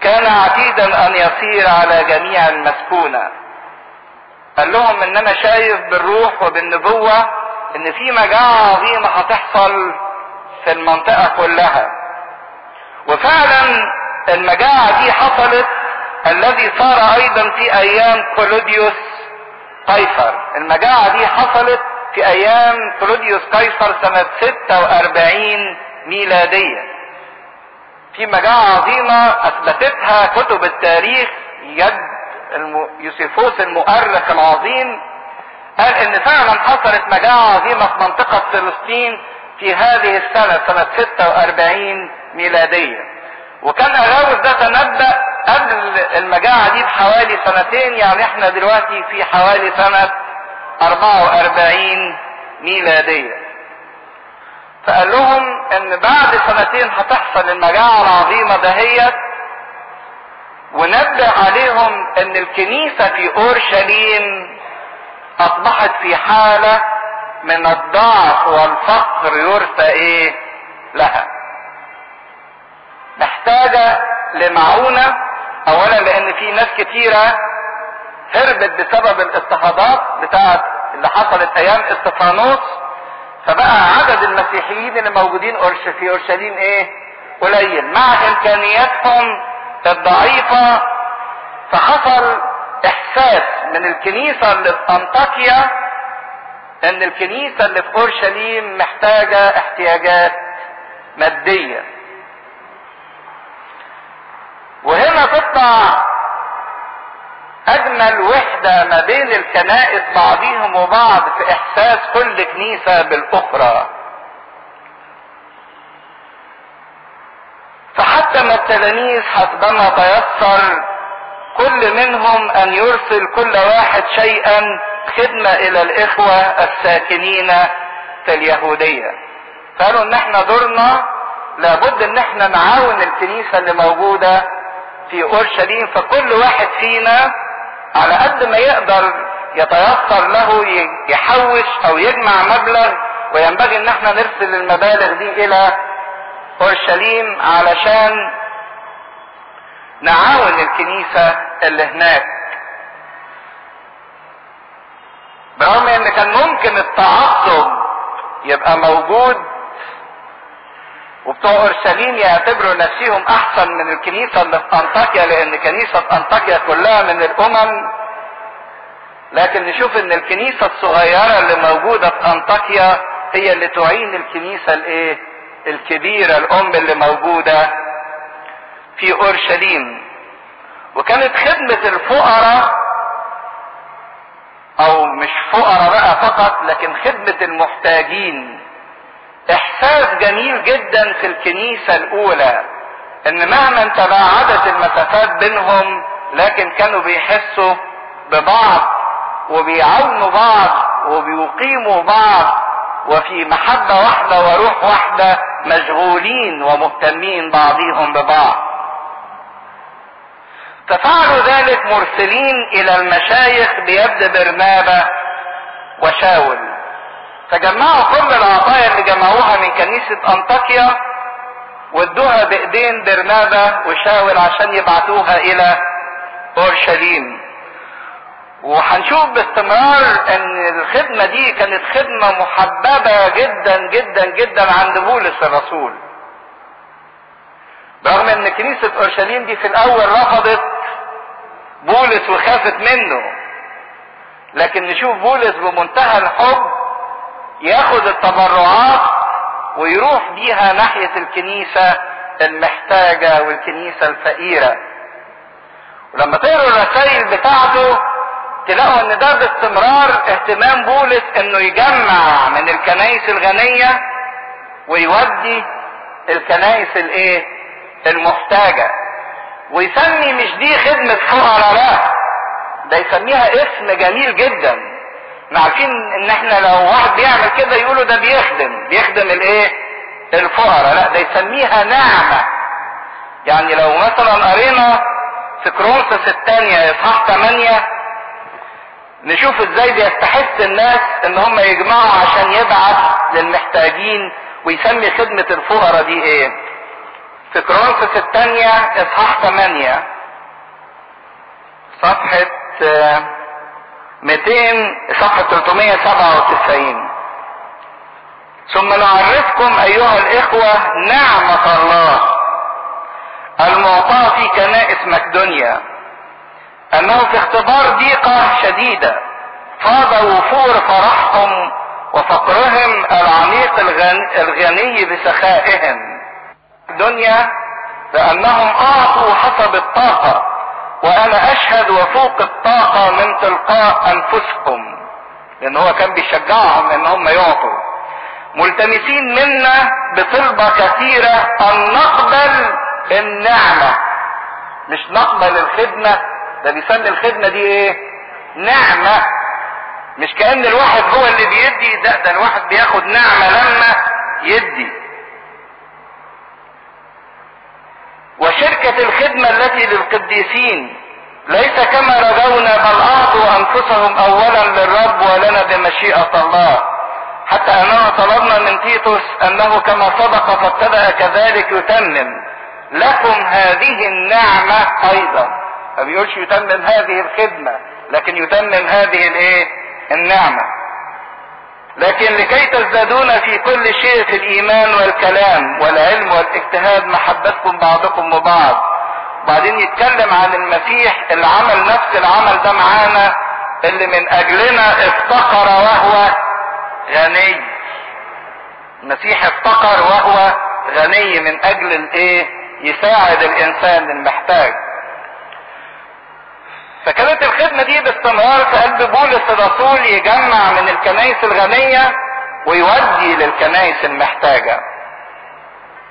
كان عتيدا أن يصير على جميع المسكونة قال لهم ان أنا شايف بالروح وبالنبوة إن في مجاعة عظيمة هتحصل في المنطقة كلها. وفعلا المجاعة دي حصلت الذي صار أيضا في أيام كلوديوس قيصر. المجاعة دي حصلت في أيام كلوديوس قيصر سنة 46 ميلادية. في مجاعة عظيمة أثبتتها كتب التاريخ يد الم... يوسيفوس المؤرخ العظيم قال إن فعلا حصلت مجاعة عظيمة في منطقة فلسطين في هذه السنة سنة 46 ميلادية. وكان اغاوز ده تنبأ قبل المجاعة دي بحوالي سنتين يعني إحنا دلوقتي في حوالي سنة 44 ميلادية. فقال لهم إن بعد سنتين هتحصل المجاعة العظيمة دهيت ونبه عليهم إن الكنيسة في أورشليم أصبحت في حالة من الضعف والفقر يرثى إيه؟ لها. محتاجة لمعونة. اولا لأن في ناس كتيرة هربت بسبب الاضطهادات بتاعت اللي حصلت أيام إستفانوس فبقى عدد المسيحيين اللي موجودين في أورشليم إيه؟ قليل. مع إمكانياتهم الضعيفة فحصل إحساس من الكنيسة اللي في أنطاكيا إن الكنيسة اللي في أورشليم محتاجة احتياجات مادية. وهنا تطلع أجمل وحدة ما بين الكنائس بعضهم وبعض في إحساس كل كنيسة بالأخرى. فحتى ما التلاميذ حسبما تيسر كل منهم أن يرسل كل واحد شيئا خدمة إلى الإخوة الساكنين في اليهودية. قالوا إن إحنا دورنا لابد إن إحنا نعاون الكنيسة اللي موجودة في أورشليم فكل واحد فينا على قد ما يقدر يتيسر له يحوش أو يجمع مبلغ وينبغي إن إحنا نرسل المبالغ دي إلى أورشليم علشان نعاون الكنيسة اللي هناك. برغم إن كان ممكن التعصب يبقى موجود وبتوع أورشليم يعتبروا نفسهم أحسن من الكنيسة اللي في أنطاكيا لأن كنيسة أنطاكيا كلها من الأمم. لكن نشوف إن الكنيسة الصغيرة اللي موجودة في أنطاكيا هي اللي تعين الكنيسة الإيه؟ الكبيرة الأم اللي موجودة في أورشليم. وكانت خدمة الفقراء أو مش فقراء بقى فقط لكن خدمة المحتاجين. إحساس جميل جدا في الكنيسة الأولى إن مهما تباعدت المسافات بينهم لكن كانوا بيحسوا ببعض وبيعاونوا بعض وبيقيموا بعض وفي محبة واحدة وروح واحدة مشغولين ومهتمين بعضهم ببعض. ففعلوا ذلك مرسلين إلى المشايخ بيد برنابة وشاول. فجمعوا كل العطايا اللي جمعوها من كنيسة أنطاكيا وادوها بإيدين برنابة وشاول عشان يبعتوها إلى أورشليم. وهنشوف باستمرار إن الخدمة دي كانت خدمة محببة جدا جدا جدا عند بولس الرسول. برغم إن كنيسة أورشليم دي في الأول رفضت بولس وخافت منه لكن نشوف بولس بمنتهى الحب ياخد التبرعات ويروح بيها ناحية الكنيسة المحتاجة والكنيسة الفقيرة. ولما تقروا الرسائل بتاعته تلاقوا إن ده باستمرار اهتمام بولس إنه يجمع من الكنائس الغنية ويودي الكنائس الإيه؟ المحتاجة. ويسمي مش دي خدمة فقراء لا. ده يسميها اسم جميل جدا. إحنا عارفين إن إحنا لو واحد بيعمل كده يقولوا ده بيخدم بيخدم الإيه؟ الفقراء لا ده يسميها نعمة. يعني لو مثلا قرينا في كرونسس الثانية إصحاح 8 نشوف إزاي بيستحث الناس إن هم يجمعوا عشان يبعت للمحتاجين ويسمي خدمة الفقراء دي إيه؟ في كرونسس الثانية إصحاح 8 صفحة 200 صفحة 397 ثم نعرفكم أيها الإخوة نعمة الله. المعطاة في كنائس مقدونيا أنه في اختبار ضيقة شديدة فاض وفور فرحهم وفقرهم العميق الغني بسخائهم. دنيا لأنهم أعطوا حسب الطاقة وأنا اشهد وفوق الطاقة من تلقاء أنفسكم. لأن هو كان بيشجعهم إن هم يعطوا. ملتمسين منا بطلبة كثيرة أن نقبل النعمة. مش نقبل الخدمة. ده بيسمي الخدمة دي إيه؟ نعمة. مش كأن الواحد هو اللي بيدي. ده ده الواحد بياخد نعمة لما يدي. وشركة الخدمة التي للقديسين ليس كما رجونا بل أعطوا أنفسهم أولا للرب ولنا بمشيئة الله. حتى أننا طلبنا من تيتوس أنه كما سبق فابتدأ كذلك يتمم. لكم هذه النعمة أيضا. ما بيقولش يتمم هذه الخدمة لكن يتمم هذه الإيه؟ النعمة. لكن لكي تزدادون في كل شيء في الإيمان والكلام والعلم والاجتهاد محبتكم بعضكم ببعض بعدين يتكلم عن المسيح اللي عمل نفس العمل ده معانا اللي من أجلنا افتقر وهو غني. المسيح افتقر وهو غني من أجل الإيه؟ يساعد الإنسان المحتاج. فكانت الخدمة دي باستمرار في قلب بولس الرسول يجمع من الكنائس الغنية ويودي للكنائس المحتاجة.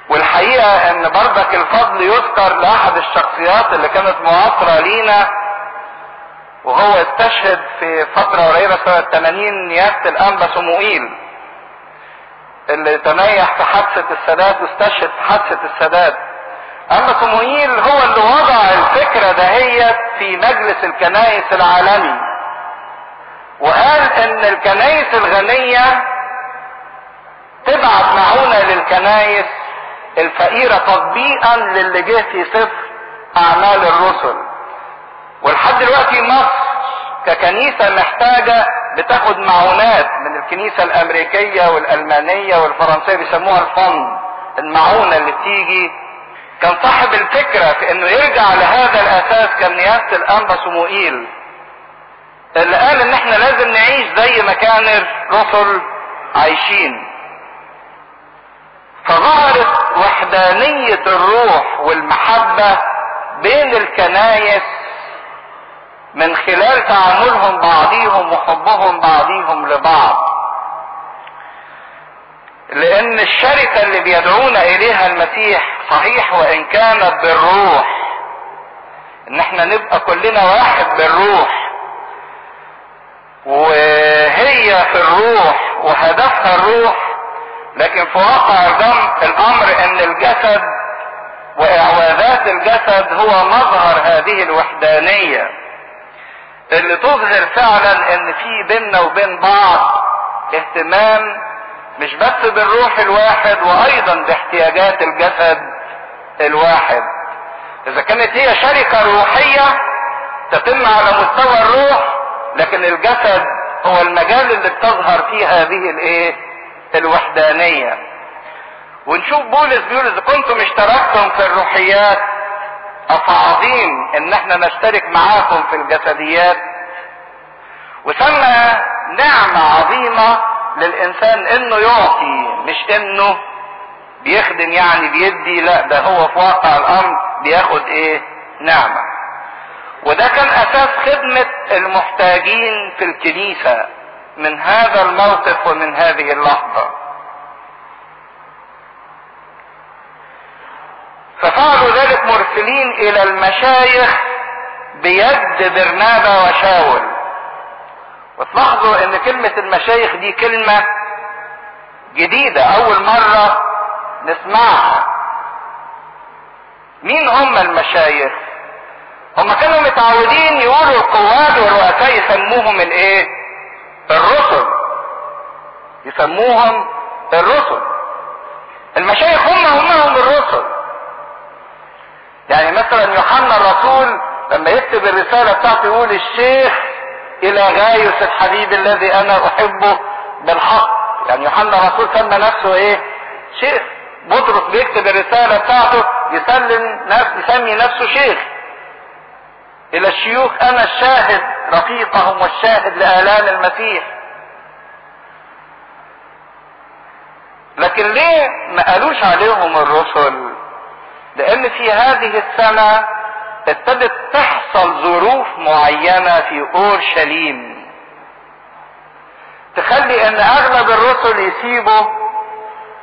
والحقيقة إن برضك الفضل يذكر لأحد الشخصيات اللي كانت معاصرة لينا وهو استشهد في فترة قريبة سنة 80 نيافة الانبا صموئيل اللي تنيح في حادثة السادات واستشهد في حادثة السادات. أما صموئيل هو اللي وضع الفكرة دهيت في مجلس الكنائس العالمي وقال إن الكنائس الغنية تبعت معونة للكنائس الفقيرة تطبيقا للي جه في سفر أعمال الرسل. ولحد دلوقتي مصر ككنيسة محتاجة بتاخد معونات من الكنيسة الأمريكية والألمانية والفرنسية بيسموها الفند المعونة اللي بتيجي. كان صاحب الفكرة في إنه يرجع لهذا الأساس كان نيابة الأنبا صموئيل اللي قال إن إحنا لازم نعيش زي ما كان الرسل عايشين. فظهرت وحدانية الروح والمحبة بين الكنايس من خلال تعاملهم بعضيهم وحبهم بعضيهم لبعض. لأن الشركة اللي بيدعونا إليها المسيح صحيح وإن كانت بالروح إن إحنا نبقى كلنا واحد بالروح وهي في الروح وهدفها الروح لكن في واقع الأمر أن الجسد وإعوادات الجسد هو مظهر هذه الوحدانية اللي تظهر فعلا أن في بيننا وبين بعض اهتمام مش بس بالروح الواحد وأيضا باحتياجات الجسد الواحد. إذا كانت هي شركة روحية تتم على مستوى الروح لكن الجسد هو المجال اللي بتظهر فيه هذه الإيه؟ الوحدانية. ونشوف بولس بيقول إذا كنتم اشتركتم في الروحيات افعظيم إن إحنا نشترك معاكم في الجسديات. وسمى نعمة عظيمة للإنسان إنه يعطي مش إنه بيخدم يعني بيدي لا ده هو في واقع الأمر بياخد إيه؟ نعمة. وده كان أساس خدمة المحتاجين في الكنيسة. من هذا الموقف ومن هذه اللحظة. ففعلوا ذلك مرسلين إلى المشايخ بيد برنابا وشاول. وتلاحظوا إن كلمة المشايخ دي كلمة جديدة أول مرة نسمعها. مين هم المشايخ؟ هم كانوا متعودين يقولوا القواد والرؤساء يسموهم الإيه؟ الرسل. يسموهم الرسل. المشايخ هم هم الرسل. يعني مثلا يوحنا الرسول لما يكتب الرسالة بتاعته يقول الشيخ إلى غاية الحبيب الذي أنا أحبه بالحق. يعني يوحنا الرسول سمى نفسه إيه؟ شيخ. بطرس بيكتب الرسالة بتاعته يسلم نفسه يسمي نفسه شيخ. إلى الشيوخ أنا الشاهد رفيقهم والشاهد لآلام المسيح. لكن ليه ما قالوش عليهم الرسل؟ لأن في هذه السنة ابتدت تحصل ظروف معينة في أورشليم. تخلي إن أغلب الرسل يسيبوا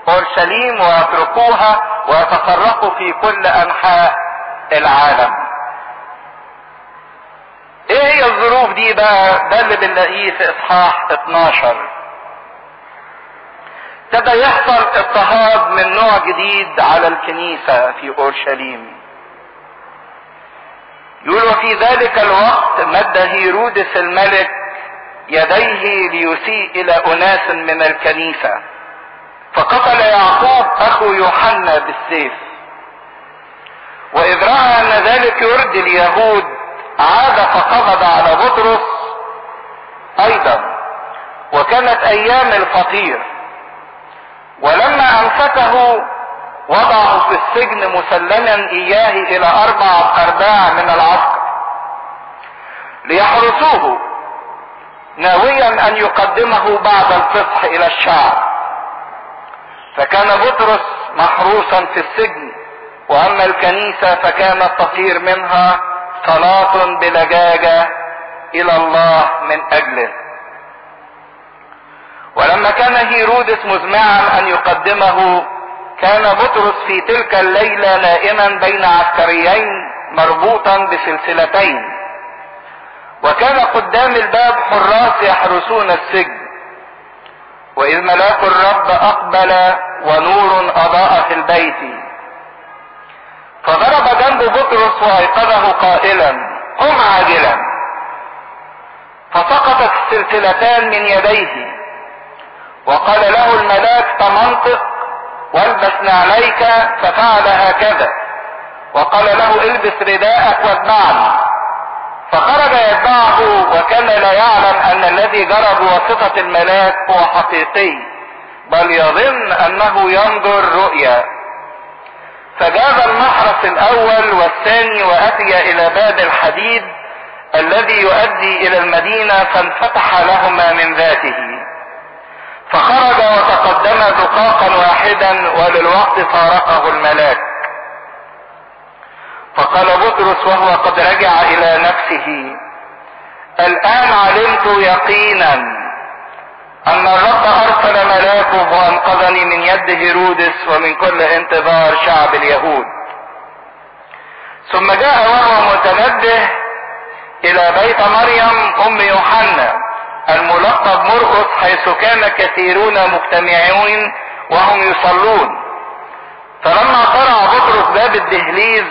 أورشليم ويتركوها ويتفرقوا في كل أنحاء العالم. إيه هي الظروف دي بقى؟ ده اللي بنلاقيه في إصحاح 12 ابتدى يحصل اضطهاد من نوع جديد على الكنيسة في أورشليم. يقول وفي ذلك الوقت مد هيرودس الملك يديه ليسيء إلى أناس من الكنيسة. فقتل يعقوب أخو يوحنا بالسيف. وإذ رأى أن ذلك يرضي اليهود عاد فقبض على بطرس أيضا وكانت أيام الفطير ولما امسكه وضعه في السجن مسلما إياه إلى أربع أرباع من العسكر. ليحرسوه ناويا أن يقدمه بعد الفصح إلى الشعب. فكان بطرس محروسا في السجن وأما الكنيسة فكانت تصير منها صلاة بلجاجة إلى الله من أجله. ولما كان هيرودس مزمعا أن يقدمه كان بطرس في تلك الليلة نائما بين عسكريين مربوطا بسلسلتين. وكان قدام الباب حراس يحرسون السجن. وإذ ملاك الرب أقبل ونور أضاء في البيت. فضرب جنب بطرس وايقظه قائلا قم عاجلا. فسقطت السلسلتان من يديه. وقال له الملاك تمنطق والبس نعليك ففعل هكذا. وقال له البس رداءك واتبعني. فخرج يتبعه وكان لا يعلم أن الذي جرى بواسطة الملاك هو حقيقي بل يظن أنه ينظر رؤيا. فجاز المحرس الأول والثاني وأتي إلى باب الحديد الذي يؤدي إلى المدينة فانفتح لهما من ذاته. فخرج وتقدم دقاقا واحدا وللوقت فارقه الملاك. فقال بطرس وهو قد رجع إلى نفسه الآن علمت يقينا أن الرب أرسل ملاكه وأنقذني من يد هيرودس ومن كل انتظار شعب اليهود. ثم جاء وهو متنبه إلى بيت مريم أم يوحنا الملقب مرقس حيث كان كثيرون مجتمعون وهم يصلون. فلما قرع بطرس باب الدهليز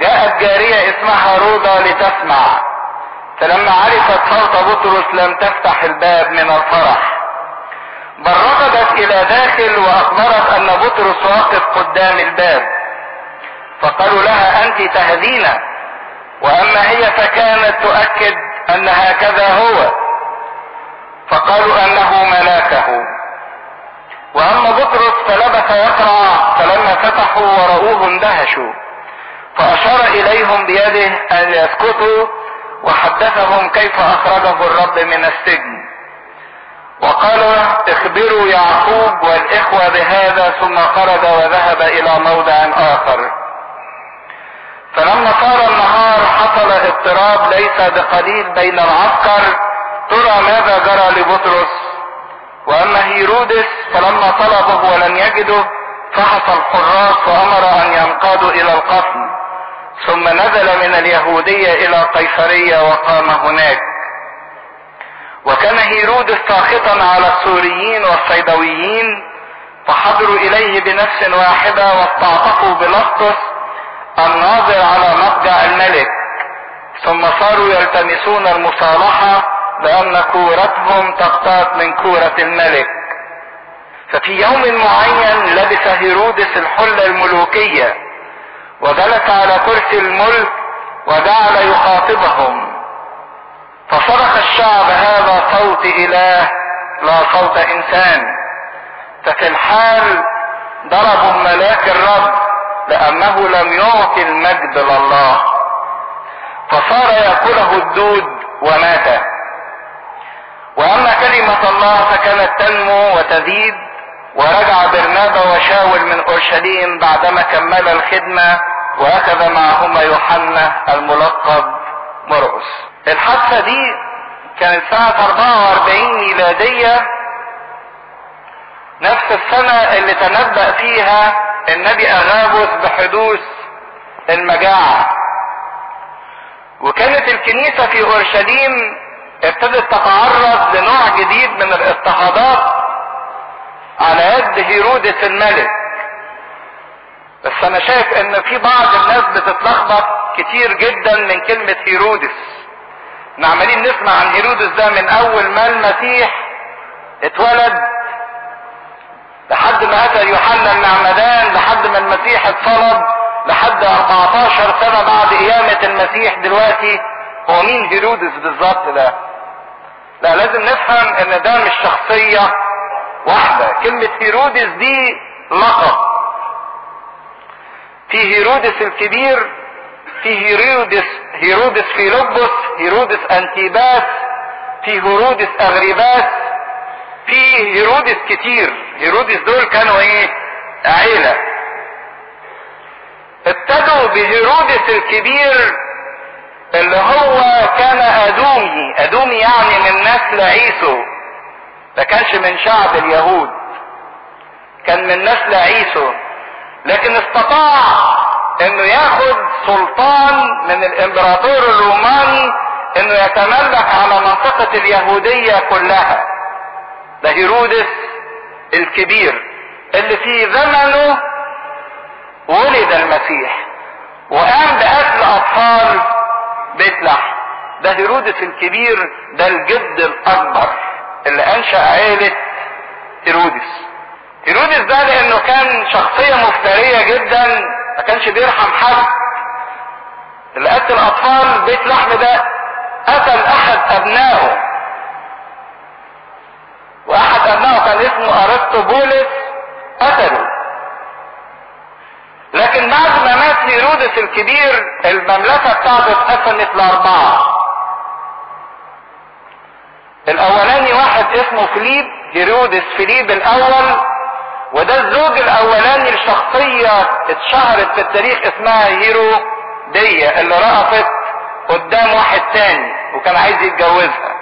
جاءت جارية اسمها روضة لتسمع. فلما عرفت صوت بطرس لم تفتح الباب من الفرح. بل ركضت إلى داخل وأخبرت أن بطرس واقف قدام الباب. فقالوا لها أنت تهدينا وأما هي فكانت تؤكد أن هكذا هو. فقالوا أنه ملاكه. وأما بطرس فلبث يقرع فلما فتحوا ورأوه اندهشوا. فأشار إليهم بيده أن يسكتوا وحدثهم كيف أخرجه الرب من السجن. وقال اخبروا يعقوب والإخوة بهذا ثم خرج وذهب إلى موضع آخر. فلما صار النهار حصل اضطراب ليس بقليل بين العسكر ترى ماذا جرى لبطرس؟ وأما هيرودس فلما طلبه ولم يجده فحص الحراس وأمر أن ينقادوا إلى القتل. ثم نزل من اليهودية إلى قيصرية وقام هناك. وكان هيرودس ساخطا على السوريين والصيدويين فحضروا إليه بنفس واحدة واستعطفوا بلسطس الناظر على مضجع الملك. ثم صاروا يلتمسون المصالحة بأن كورتهم تقتات من كورة الملك. ففي يوم معين لبس هيرودس الحلة الملوكية وجلس على كرسي الملك وجعل يخاطبهم. فصرخ الشعب هذا صوت إله لا صوت إنسان. ففي الحال ضربوا ملاك الرب لأنه لم يعطي المجد لله. فصار يأكله الدود ومات. وأما كلمة الله فكانت تنمو وتزيد ورجع برنابا وشاول من أورشليم بعدما كمل الخدمة وأخذ معهما يوحنا الملقب مرقس الحادثة دي كانت سنة 44 ميلادية. نفس السنة اللي تنبأ فيها النبي أغابوس بحدوث المجاعة. وكانت الكنيسة في أورشليم ابتدت تتعرض لنوع جديد من الاضطهادات على يد هيرودس الملك. بس أنا شايف إن في بعض الناس بتتلخبط كتير جدا من كلمة هيرودس. إحنا عمالين نسمع عن هيرودس ده من أول ما المسيح اتولد. لحد ما أتى يوحنا المعمدان لحد ما المسيح اتصلب لحد 14 سنة بعد قيامة المسيح دلوقتي. هو مين هيرودس بالظبط ده؟ لا لازم نفهم إن ده مش شخصية واحدة. كلمة هيرودس دي لقب. في هيرودس الكبير في هيرودس هيرودس فيلبس هيرودس انتيباس في هيرودس اغريباس في هيرودس كتير. هيرودس دول كانوا إيه؟ عيلة. ابتدوا بهيرودس الكبير اللي هو كان أدومي. أدومي يعني من نسل عيسو ما كانش من شعب اليهود. كان من نسل عيسو لكن استطاع إنه ياخد سلطان من الإمبراطور الروماني إنه يتملك على منطقة اليهودية كلها. ده هيرودس الكبير اللي في زمنه ولد المسيح وقام بقتل أطفال بيت لحم ده هيرودس الكبير ده الجد الأكبر اللي أنشأ عيلة هيرودس. هيرودس ده لأنه كان شخصية مفترية جدا ما كانش بيرحم حد. اللي قتل اطفال بيت لحم ده قتل أحد أبنائه. وأحد أبنائه كان اسمه ارسطوبولس قتله. لكن بعد ما مات هيرودس الكبير المملكة بتاعته اتقسمت لأربعة. الأولاني واحد اسمه فيليب هيرودس فيليب الأول وده الزوج الأولاني لشخصية اتشهرت في التاريخ اسمها هيرودية اللي رقصت قدام واحد تاني وكان عايز يتجوزها.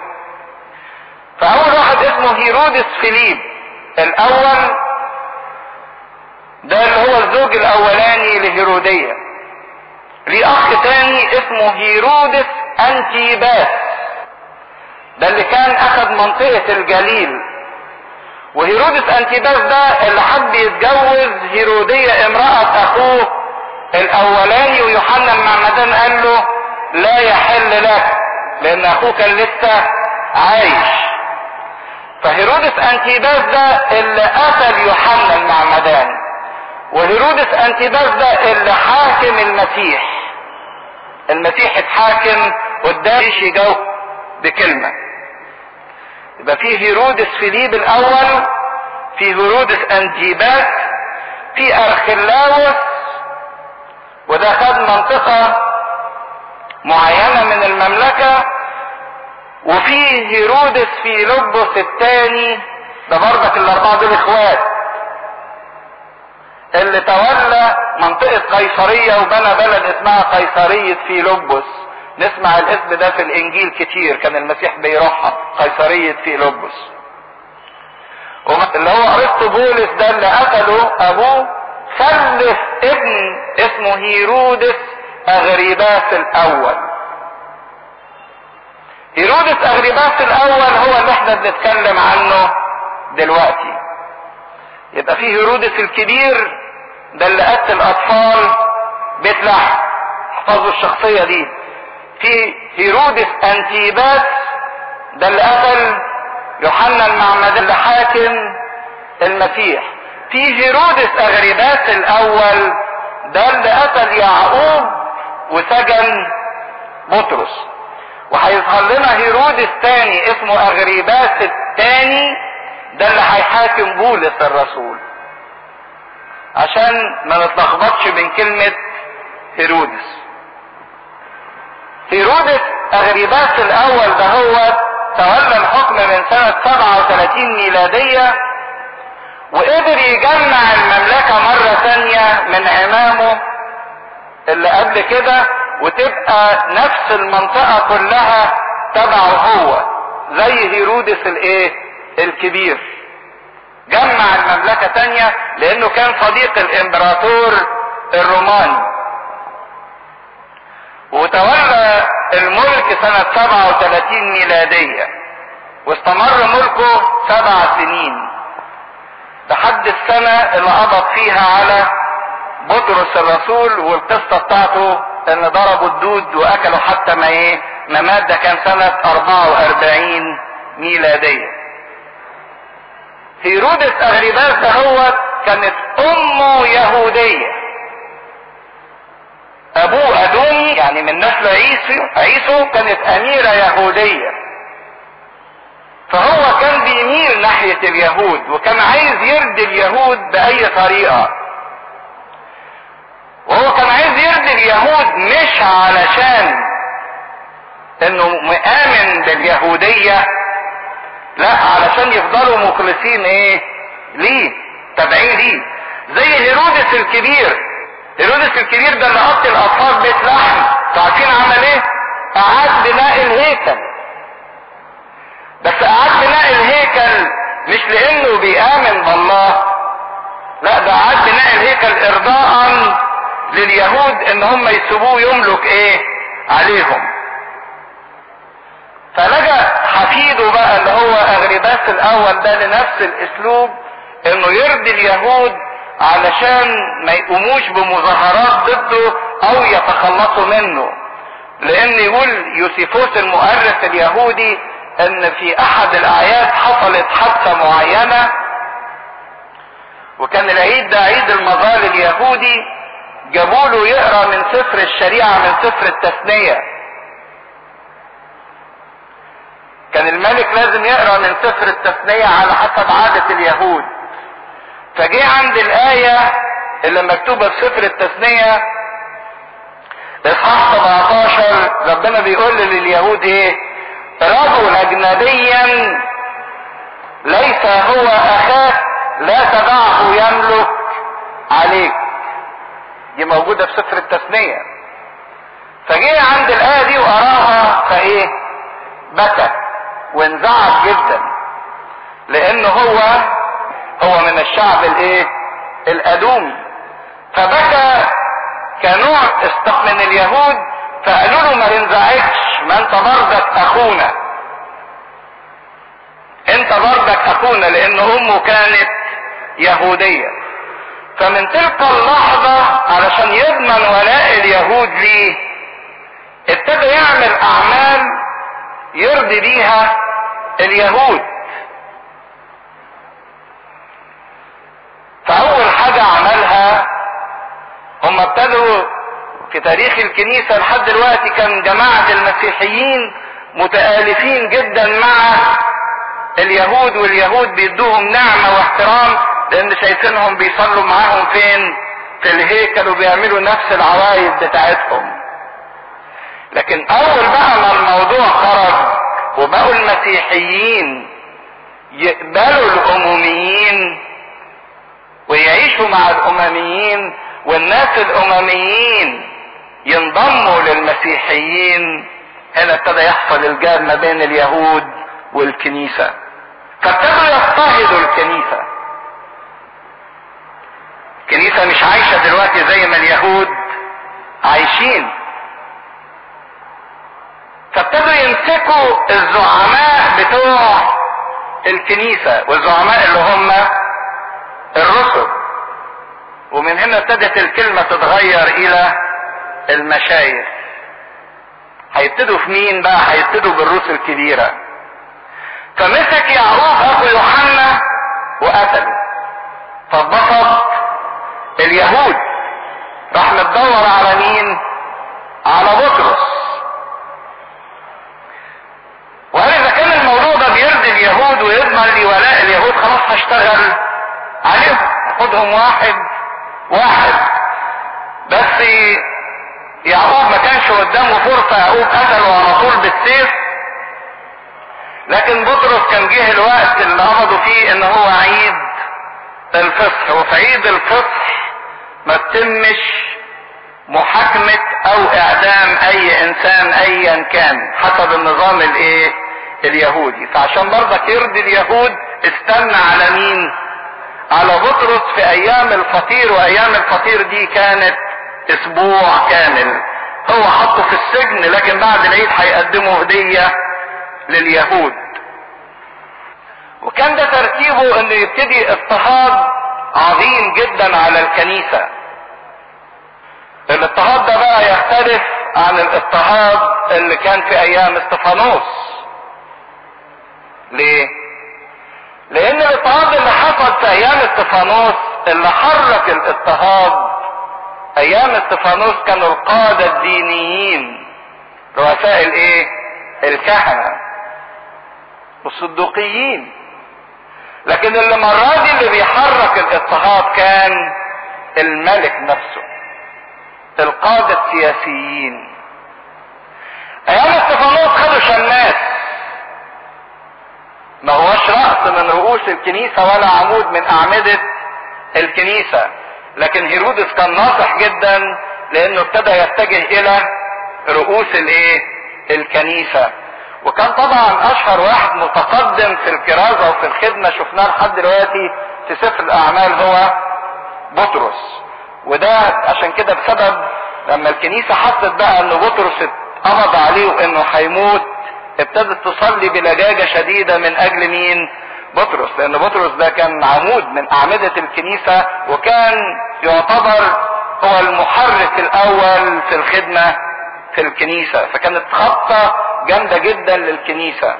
فأول واحد اسمه هيرودس فيليب الأول ده اللي هو الزوج الأولاني لهيرودية. ليه أخ تاني اسمه هيرودس أنتيباس. ده اللي كان أخذ منطقة الجليل. وهيرودس انتيباس ده اللي حب يتجوز هيرودية امرأة أخوه الأولاني ويوحنا المعمدان قال له لا يحل لك لأن أخوه كان لسه عايش. فهيرودس انتيباس ده اللي قتل يوحنا المعمدان وهيرودس انتيباس ده اللي حاكم المسيح. المسيح اتحاكم قدام يجاوب بكلمة. يبقى في هيرودس فيليب الأول في هيرودس انتيباس في ارخلاوس وده خد منطقة معينة من المملكة وفي هيرودس فيلبس الثاني ده برضك الأربعة دول إخوات اللي تولى منطقة قيصرية وبنى بلد اسمها قيصرية فيلبس. نسمع الاسم ده في الإنجيل كتير كان المسيح بيروحها قيصرية فيلبس. اللي هو أرسطو بولس ده اللي قتله أبوه خلف ابن اسمه هيرودس أغريباس الأول. هيرودس أغريباس الأول هو اللي إحنا بنتكلم عنه دلوقتي. يبقى في هيرودس الكبير ده اللي قتل أطفال بيت لحم. احفظوا الشخصية دي. في هيرودس أنتيباس ده اللي قتل يوحنا المعمدان اللي حاكم المسيح. في هيرودس أغريباس الأول ده اللي قتل يعقوب وسجن بطرس. وهيظهر لنا هيرودس تاني اسمه أغريباس التاني ده اللي هيحاكم بولس الرسول. عشان ما نتلخبطش بين كلمة هيرودس. هيرودس أغريباس الأول ده هو تولى الحكم من سنة 37 ميلادية وقدر يجمع المملكة مرة ثانية من عمامه اللي قبل كده وتبقى نفس المنطقة كلها تبعه هو زي هيرودس الإيه؟ الكبير. جمع المملكة تانية لأنه كان صديق الإمبراطور الروماني. وتولى الملك سنة 37 ميلادية واستمر ملكه سبع سنين لحد السنة اللي قبض فيها على بطرس الرسول والقصة بتاعته إن ضربوا الدود وأكلوا حتى ما إيه ما مات ده كان سنة 44 ميلادية. هيرودس أغريباس ده هو كانت أمه يهودية. ابوه ادوني يعني من نسل عيسو عيسو كانت أميرة يهودية. فهو كان بيميل ناحية اليهود وكان عايز يرضي اليهود بأي طريقة. وهو كان عايز يرضي اليهود مش علشان إنه مآمن باليهودية لا علشان يفضلوا مخلصين إيه؟ ليه؟ تابعين ليه؟ زي هيرودس الكبير. هيرودس الكبير ده اللي قط الأطفال بيت لحم عارفين عمل إيه؟ أعاد بناء الهيكل. بس أعاد بناء الهيكل مش لأنه بيآمن بالله. لا ده أعاد بناء الهيكل ارضاء لليهود إن هم يسيبوه يملك إيه؟ عليهم. فلجأ حفيده بقى اللي هو اغرباس الأول ده لنفس الأسلوب إنه يرضي اليهود علشان ما يقوموش بمظاهرات ضده أو يتخلصوا منه. لأن يقول يوسيفوس المؤرخ اليهودي إن في أحد الاعياد حصلت حادثة معينة وكان العيد ده عيد المظال اليهودي جابوا له يقرأ من سفر الشريعة من سفر التثنية. كان الملك لازم يقرأ من سفر التثنية على حسب عادة اليهود. فجه عند الآية اللي مكتوبة في سفر التثنية إصحاح 17 ربنا بيقول لليهود إيه؟ رجل اجنبيا ليس هو أخاك لا تدعه يملك عليك. دي موجودة في سفر التثنية. فجه عند الآية دي وقراها فإيه؟ بكى وانزعج جدا لأن هو هو من الشعب الايه؟ الادومي فبكى كنوع استق من اليهود فقالوا له ما تنزعجش ما انت برضك أخونا. انت برضك أخونا لأن أمه كانت يهودية. فمن تلك اللحظة علشان يضمن ولاء اليهود ليه ابتدى يعمل أعمال يرضي بيها اليهود. فأول حاجة عملها هم ابتدوا في تاريخ الكنيسة لحد دلوقتي كان جماعة المسيحيين متآلفين جدا مع اليهود واليهود بيدوهم نعمة واحترام لأن شايفينهم بيصلوا معاهم فين؟ في الهيكل وبيعملوا نفس العوايد بتاعتهم. لكن أول بقى ما الموضوع خرج وبقوا المسيحيين يقبلوا الامميين ويعيشوا مع الأمميين والناس الأمميين ينضموا للمسيحيين. هنا ابتدى يحصل الجاب ما بين اليهود والكنيسة. فابتدوا يضطهدوا الكنيسة. الكنيسة مش عايشة دلوقتي زي ما اليهود عايشين. فابتدوا يمسكوا الزعماء بتوع الكنيسة والزعماء اللي هم الرسل. ومن هنا ابتدت الكلمة تتغير إلى المشايخ. هيبتدوا في مين بقى؟ هيبتدوا بالروس الكبيرة. فمسك يعقوب اخو يوحنا وقتله. فاتبسط اليهود. راح متدور على مين؟ على بطرس. وقال إذا كان الموضوع ده بيرضي اليهود ويضمن لي ولاء اليهود خلاص هشتغل عليهم. خدهم واحد واحد. بس يعقوب ما كانش قدامه فرصة يعقوب قتله على طول بالسيف. لكن بطرس كان جه الوقت اللي قبضوا فيه إن هو عيد الفصح. وفي عيد الفصح ما تتمش محاكمة أو إعدام أي إنسان ايا كان حسب النظام الإيه؟ اليهودي. فعشان برضك يرضي اليهود استنى على مين؟ على بطرس في أيام الفطير وأيام الفطير دي كانت أسبوع كامل. هو حطه في السجن لكن بعد العيد هيقدموا هدية لليهود. وكان ده ترتيبه إنه يبتدي اضطهاد عظيم جدا على الكنيسة. الاضطهاد ده بقى يختلف عن الاضطهاد اللي كان في أيام استفانوس. ليه؟ لأن الاضطهاد اللي حصل في أيام إستفانوس اللي حرك الاضطهاد أيام إستفانوس كانوا القادة الدينيين رؤساء الإيه؟ الكهنة والصدوقيين لكن اللي مرة دي اللي بيحرك الاضطهاد كان الملك نفسه القادة السياسيين. أيام إستفانوس خدوا شماس. ما هوش رأس من رؤوس الكنيسة ولا عمود من أعمدة الكنيسة. لكن هيرودس كان ناصح جدا لأنه ابتدى يتجه إلى رؤوس الإيه؟ الكنيسة. وكان طبعا أشهر واحد متقدم في الكرازة وفي الخدمة شفناه لحد دلوقتي في سفر الأعمال هو بطرس. وده عشان كده بسبب لما الكنيسة حست بقى إن بطرس اتقبض عليه وإنه هيموت ابتدت تصلي بلجاجة شديدة من أجل مين؟ بطرس. لأن بطرس ده كان عمود من أعمدة الكنيسة وكان يعتبر هو المحرك الأول في الخدمة في الكنيسة. فكانت خطة جامدة جدا للكنيسة.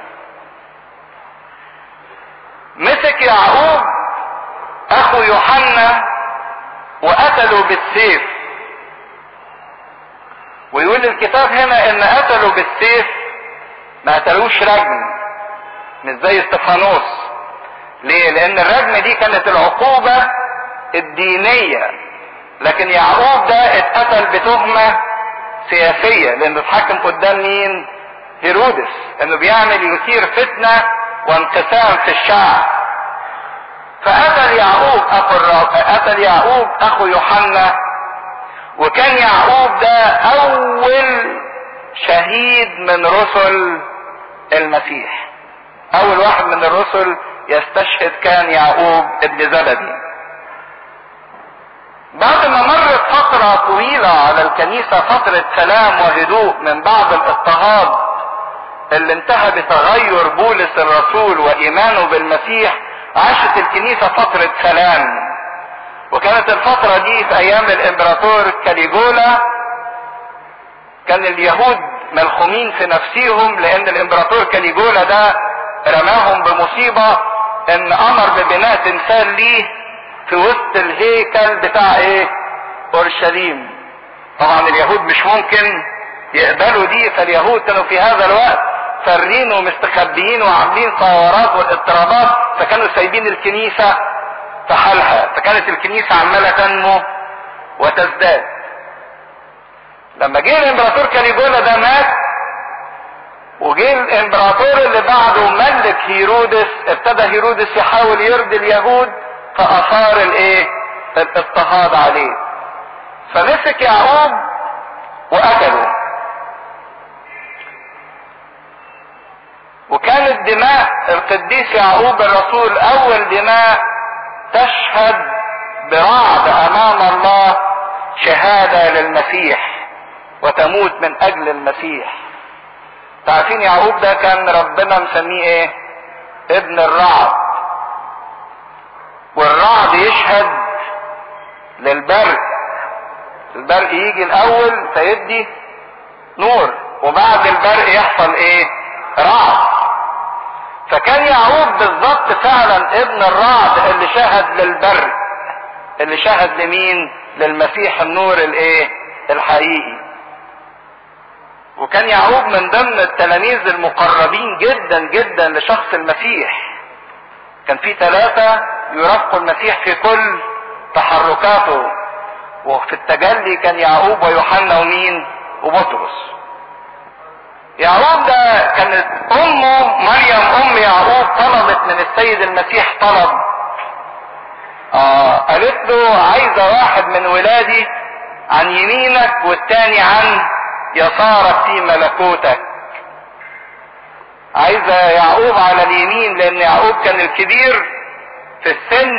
مسك يعقوب أخو يوحنا وقتلوا بالسيف. ويقول الكتاب هنا إن قتلوا بالسيف ما قتلوش رجم مش زي استفانوس. ليه؟ لأن الرجم دي كانت العقوبة الدينية. لكن يعقوب ده اتقتل بتهمة سياسية لأنه اتحكم قدام مين؟ هيرودس إنه بيعمل يثير فتنة وانقسام في الشعب. فقتل يعقوب أخو قتل يعقوب أخو يوحنا. وكان يعقوب ده أول شهيد من رسل المسيح. أول واحد من الرسل يستشهد كان يعقوب ابن زبدي بعد ما مرت فترة طويلة على الكنيسة فترة سلام وهدوء من بعد الاضطهاد اللي انتهى بتغير بولس الرسول وإيمانه بالمسيح عاشت الكنيسة فترة سلام. وكانت الفترة دي في أيام الإمبراطور كاليجولا كان اليهود ملخومين في نفسيهم لأن الإمبراطور كاليجولا ده رماهم بمصيبة إن أمر ببناء تمثال ليه في وسط الهيكل بتاع إيه؟ أورشليم. طبعا اليهود مش ممكن يقبلوا دي فاليهود كانوا في هذا الوقت فارين ومستخبيين وعاملين ثورات واضطرابات فكانوا سايبين الكنيسة في حالها فكانت الكنيسة عمالة تنمو وتزداد. لما جه الامبراطور كاليجولا ده مات وجه الامبراطور اللي بعده ملك هيرودس ابتدى هيرودس يحاول يرضي اليهود فأثار الإيه؟ الاضطهاد عليه. فمسك يعقوب وقتله وكانت دماء القديس يعقوب الرسول أول دماء تشهد برعب أمام الله شهادة للمسيح. وتموت من أجل المسيح. تعرفين يعقوب ده كان ربنا مسميه إيه؟ ابن الرعد. والرعد يشهد للبرق. البرق يجي الأول فيدي نور وبعد البرق يحصل إيه؟ رعد. فكان يعقوب بالظبط فعلا ابن الرعد اللي شهد للبرق. اللي شهد لمين؟ للمسيح النور الإيه؟ الحقيقي. وكان يعقوب من ضمن التلاميذ المقربين جدا جدا لشخص المسيح. كان في ثلاثة يرافقوا المسيح في كل تحركاته. وفي التجلي كان يعقوب ويوحنا ومين؟ وبطرس. يعقوب ده كانت أمه مريم أم يعقوب طلبت من السيد المسيح طلب. آه قالت له عايزة واحد من ولادي عن يمينك والتاني عن يسارك في ملكوتك. عايزة يعقوب على اليمين لأن يعقوب كان الكبير في السن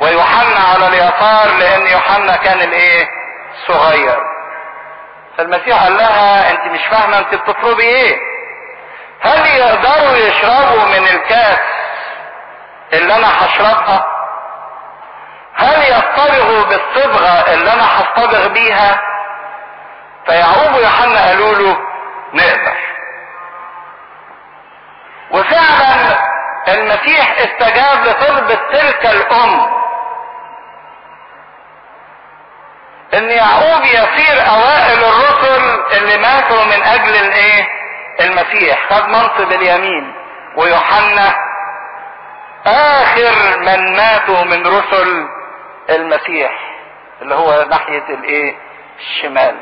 ويوحنا على اليسار لأن يوحنا كان الإيه؟ صغير. فالمسيح قال لها أنت مش فاهمة أنت بتطلبي إيه؟ هل يقدروا يشربوا من الكاس اللي أنا هشربها؟ هل يصطبغوا بالصبغة اللي أنا هصطبغ بيها؟ فيعقوب ويوحنا قالوا له نقدر. وفعلا المسيح استجاب لطلب تلك الأم إن يعقوب يصير أوائل الرسل اللي ماتوا من أجل الإيه؟ المسيح. خد منصب اليمين. ويوحنا آخر من ماتوا من رسل المسيح اللي هو ناحية الإيه؟ الشمال.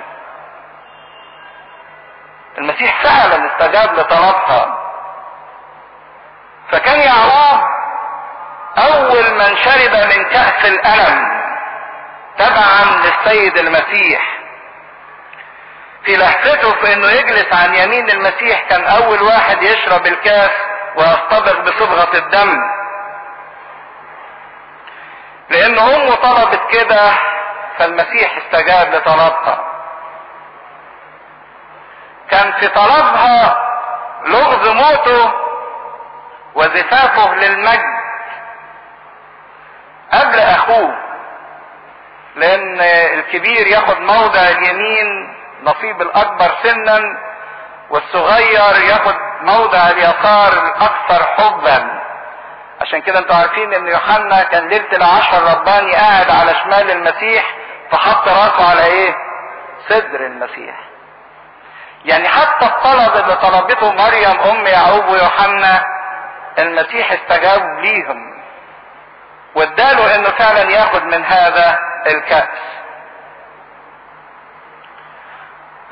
المسيح فعلا استجاب لطلبها فكان يعقوب أول من شرب من كأس الألم تبعا للسيد المسيح. في لهفته في إنه يجلس عن يمين المسيح كان أول واحد يشرب الكأس ويصطبغ بصبغة الدم. لأن أمه طلبت كده فالمسيح استجاب لطلبها كان في طلبها لغز موته وزفافه للمجد قبل أخوه لأن الكبير ياخد موضع اليمين نصيب الأكبر سنا والصغير ياخد موضع اليسار الأكثر حبا. عشان كده أنتوا عارفين إن يوحنا كان ليلة العشر رباني قاعد على شمال المسيح فحط راسه على إيه؟ صدر المسيح. يعني حتى الطلب اللي طلبته مريم أم يعقوب ويوحنا المسيح استجاب ليهم. واداله إنه فعلا ياخد من هذا الكأس.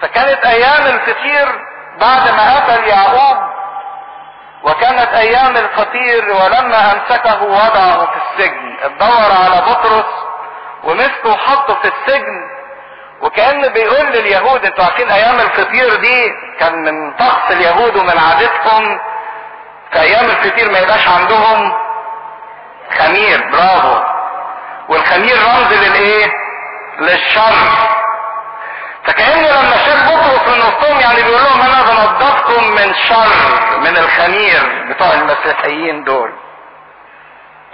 فكانت أيام الفطير بعد ما قتل يعقوب وكانت أيام الفطير ولما أمسكه وضعه في السجن. اتدور على بطرس ومسكه وحطه في السجن وكأن بيقول لليهود أنتوا عارفين أيام الفطير دي كان من طقس اليهود ومن عادتهم في أيام الفطير ما يبقاش عندهم خمير برافو. والخمير رمز للإيه؟ للشر. فكأن لما شاف بطرس من وسطهم يعني بيقول لهم أنا بنضفكم من شر من الخمير بتوع المسيحيين دول.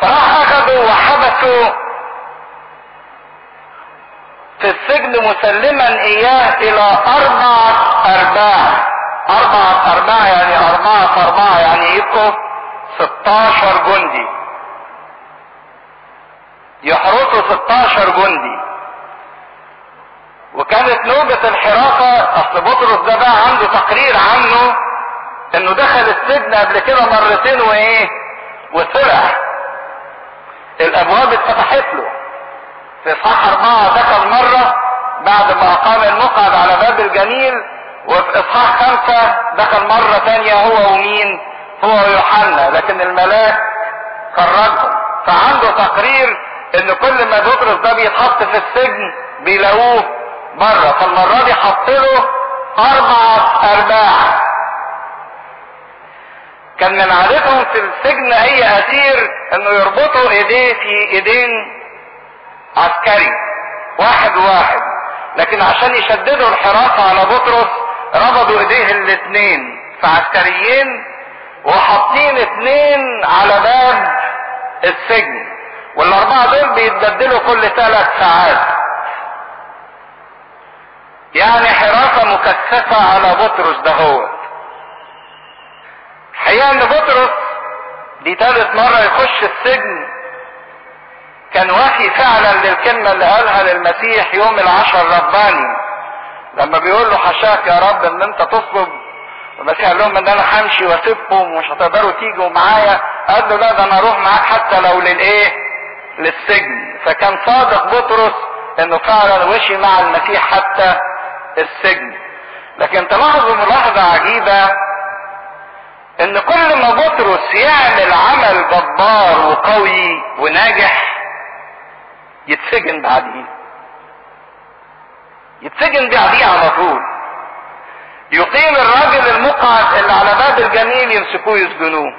فراح أخذوا وحبسوا في السجن مسلما إياه إلى أربعة أرباع. أربعة أرباع يعني أربعة اربعة يعني يبقوا 16 جندي. يحرسوا 16 جندي. وكانت نوبة الحراسة أصل بطرس ده بقى عنده تقرير عنه إنه دخل السجن قبل كده مرتين وإيه؟ وطلع الأبواب اتفتحت له. في اصحاح اربعة دخل مرة بعد ما اقام المقعد على باب الجميل وفي إصحاح خمسة دخل مرة تانية هو ومين؟ هو ويوحنا. لكن الملاك خرجهم. فعنده تقرير إن كل ما بطرس ده بيتحط في السجن بيلاقوه بره فالمرة دي حط له أربعة ارباع كان من عادتهم في السجن أي أسير إنه يربطوا إيديه في إيدين عسكري. واحد واحد. لكن عشان يشددوا الحراسة على بطرس ربطوا إيديه الاتنين. في عسكريين وحاطين اتنين على باب السجن. والأربعة دول بيتبدلوا كل ثلاث ساعات. يعني حراسة مكثفة على بطرس دهوت الحقيقة إن بطرس دي ثالث مرة يخش السجن كان وافي فعلا للكلمة اللي قالها للمسيح يوم العشر رباني. لما بيقول له حشاك يا رب إن أنت تطلب المسيح قال لهم إن أنا همشي وأسيبكم ومش هتقدروا تيجوا معايا. قال له لا ده أنا أروح معاك حتى لو للإيه؟ للسجن. فكان صادق بطرس إنه فعلا وشي مع المسيح حتى السجن. لكن تلاحظوا ملاحظة عجيبة إن كل ما بطرس يعمل عمل جبار وقوي وناجح يتسجن بعديه يتسجن بعديه على طول. يقيم الراجل المقعد اللي على باب الجميل يمسكوه يسجنوه.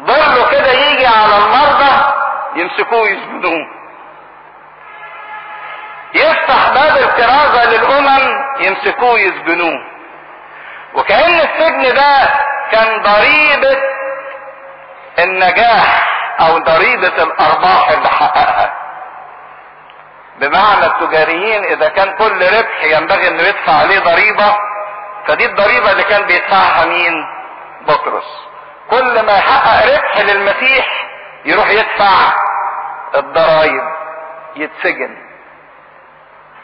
ضره كده يجي على المرضى يمسكوه يسجنوه. يفتح باب الكرازة للأمم يمسكوه يسجنوه. وكأن السجن ده كان ضريبة النجاح أو ضريبة الأرباح اللي حققها. بمعنى التجاريين إذا كان كل ربح ينبغي إنه يدفع عليه ضريبة فدي الضريبة اللي كان بيدفعها مين؟ بطرس. كل ما يحقق ربح للمسيح يروح يدفع الضرائب يتسجن.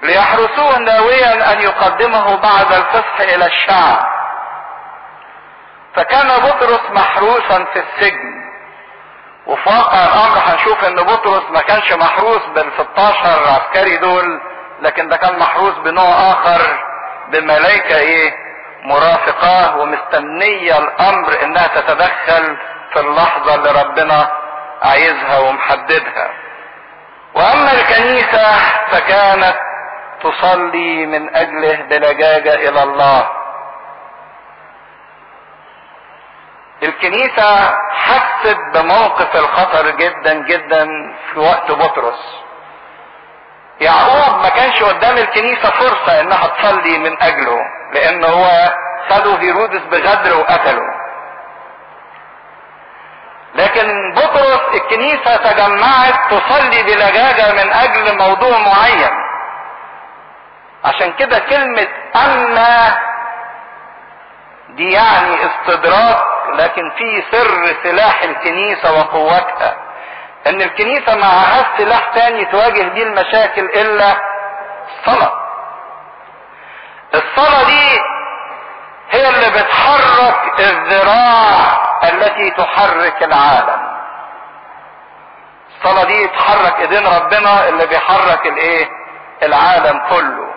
ليحرسوه ناويا أن يقدمه بعد الفصح إلى الشعب. فكان بطرس محروسا في السجن. وفي واقع الامر هنشوف إن بطرس ما كانش محروس بال 16 عسكري دول لكن ده كان محروس بنوع آخر بملائكه إيه؟ مرافقاه ومستنية الأمر إنها تتدخل في اللحظة اللي ربنا عايزها ومحددها. وأما الكنيسة فكانت تصلي من أجله بلجاجة إلى الله. الكنيسة حست بموقف الخطر جدا جدا في وقت بطرس. يعقوب ما كانش قدام الكنيسة فرصة انها تصلي من أجله لأن هو خده هيرودس بغدر وقتله. لكن بطرس الكنيسة تجمعت تصلي بلجاجة من أجل موضوع معين. عشان كده كلمة أما دي يعني استدراك لكن في سر سلاح الكنيسة وقوتها إن الكنيسة معهاش سلاح تاني تواجه بيه المشاكل إلا الصلاة. الصلاة دي هي اللي بتحرك الذراع التي تحرك العالم. الصلاة دي تحرك إيدين ربنا اللي بيحرك الإيه؟ العالم كله.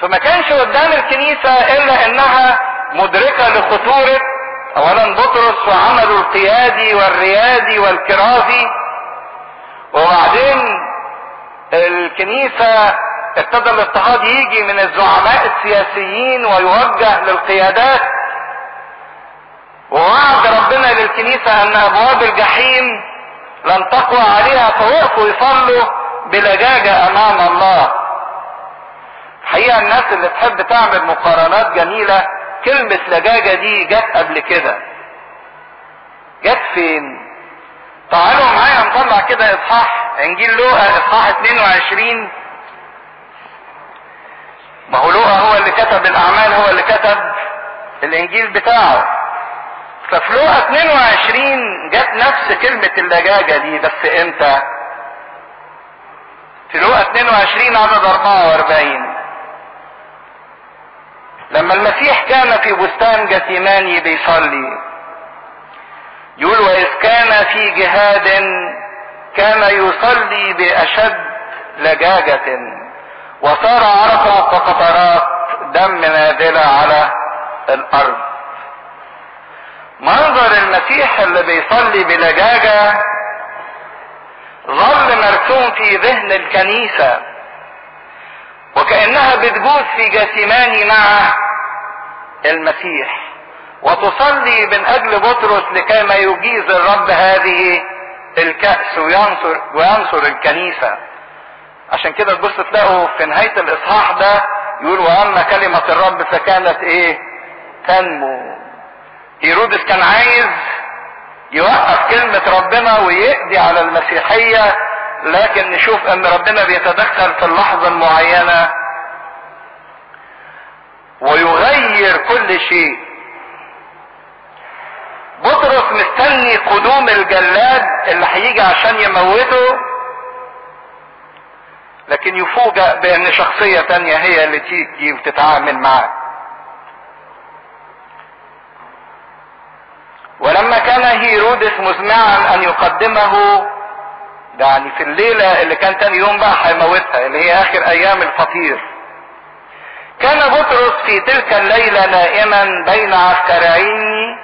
فما كانش قدام الكنيسة إلا إنها مدركة لخطورة اولا بطرس وعمله القيادي والريادي والكرازي وبعدين الكنيسة ابتدى الاضطهاد يجي من الزعماء السياسيين ويوجه للقيادات. ووعد ربنا للكنيسة أن أبواب الجحيم لن تقوى عليها فوقفوا يصلوا بلجاجة أمام الله. الحقيقة الناس اللي تحب تعمل مقارنات جميلة كلمة لجاجة دي جت قبل كده. جت فين؟ تعالوا معايا نطلع كده إصحاح إنجيل لوقا إصحاح 22 ما هو لوقا هو اللي كتب الأعمال هو اللي كتب الإنجيل بتاعه. ففي لوقا 22 جت نفس كلمة اللجاجة دي بس إمتى؟ في لوقا 22 عدد 44 لما المسيح كان في بستان جثيماني بيصلي يقول وإذ كان في جهاد كان يصلي بأشد لجاجة وصار عرقه كقطرات دم نازلة على الأرض. منظر المسيح اللي بيصلي بلجاجة ظل مرسوم في ذهن الكنيسة. وكأنها بتجوز في جثماني مع المسيح. وتصلي من أجل بطرس لكي ما يجيز الرب هذه الكأس وينصر وينصر الكنيسة. عشان كده تبص تلاقوا في نهاية الإصحاح ده يقول وأما كلمة الرب فكانت إيه؟ تنمو. هيرودس كان عايز يوقف كلمة ربنا ويقضي على المسيحية لكن نشوف أن ربنا بيتدخل في اللحظة المعينة ويغير كل شيء. بطرس مستني قدوم الجلاد اللي هيجي عشان يموته لكن يفوجأ بأن شخصية تانية هي اللي تيجي وتتعامل معاه. ولما كان هيرودس مزمعا أن يقدمه يعني في الليلة اللي كان تاني يوم بقى هيموتها اللي هي آخر أيام الفطير كان بطرس في تلك الليلة نائما بين عسكرين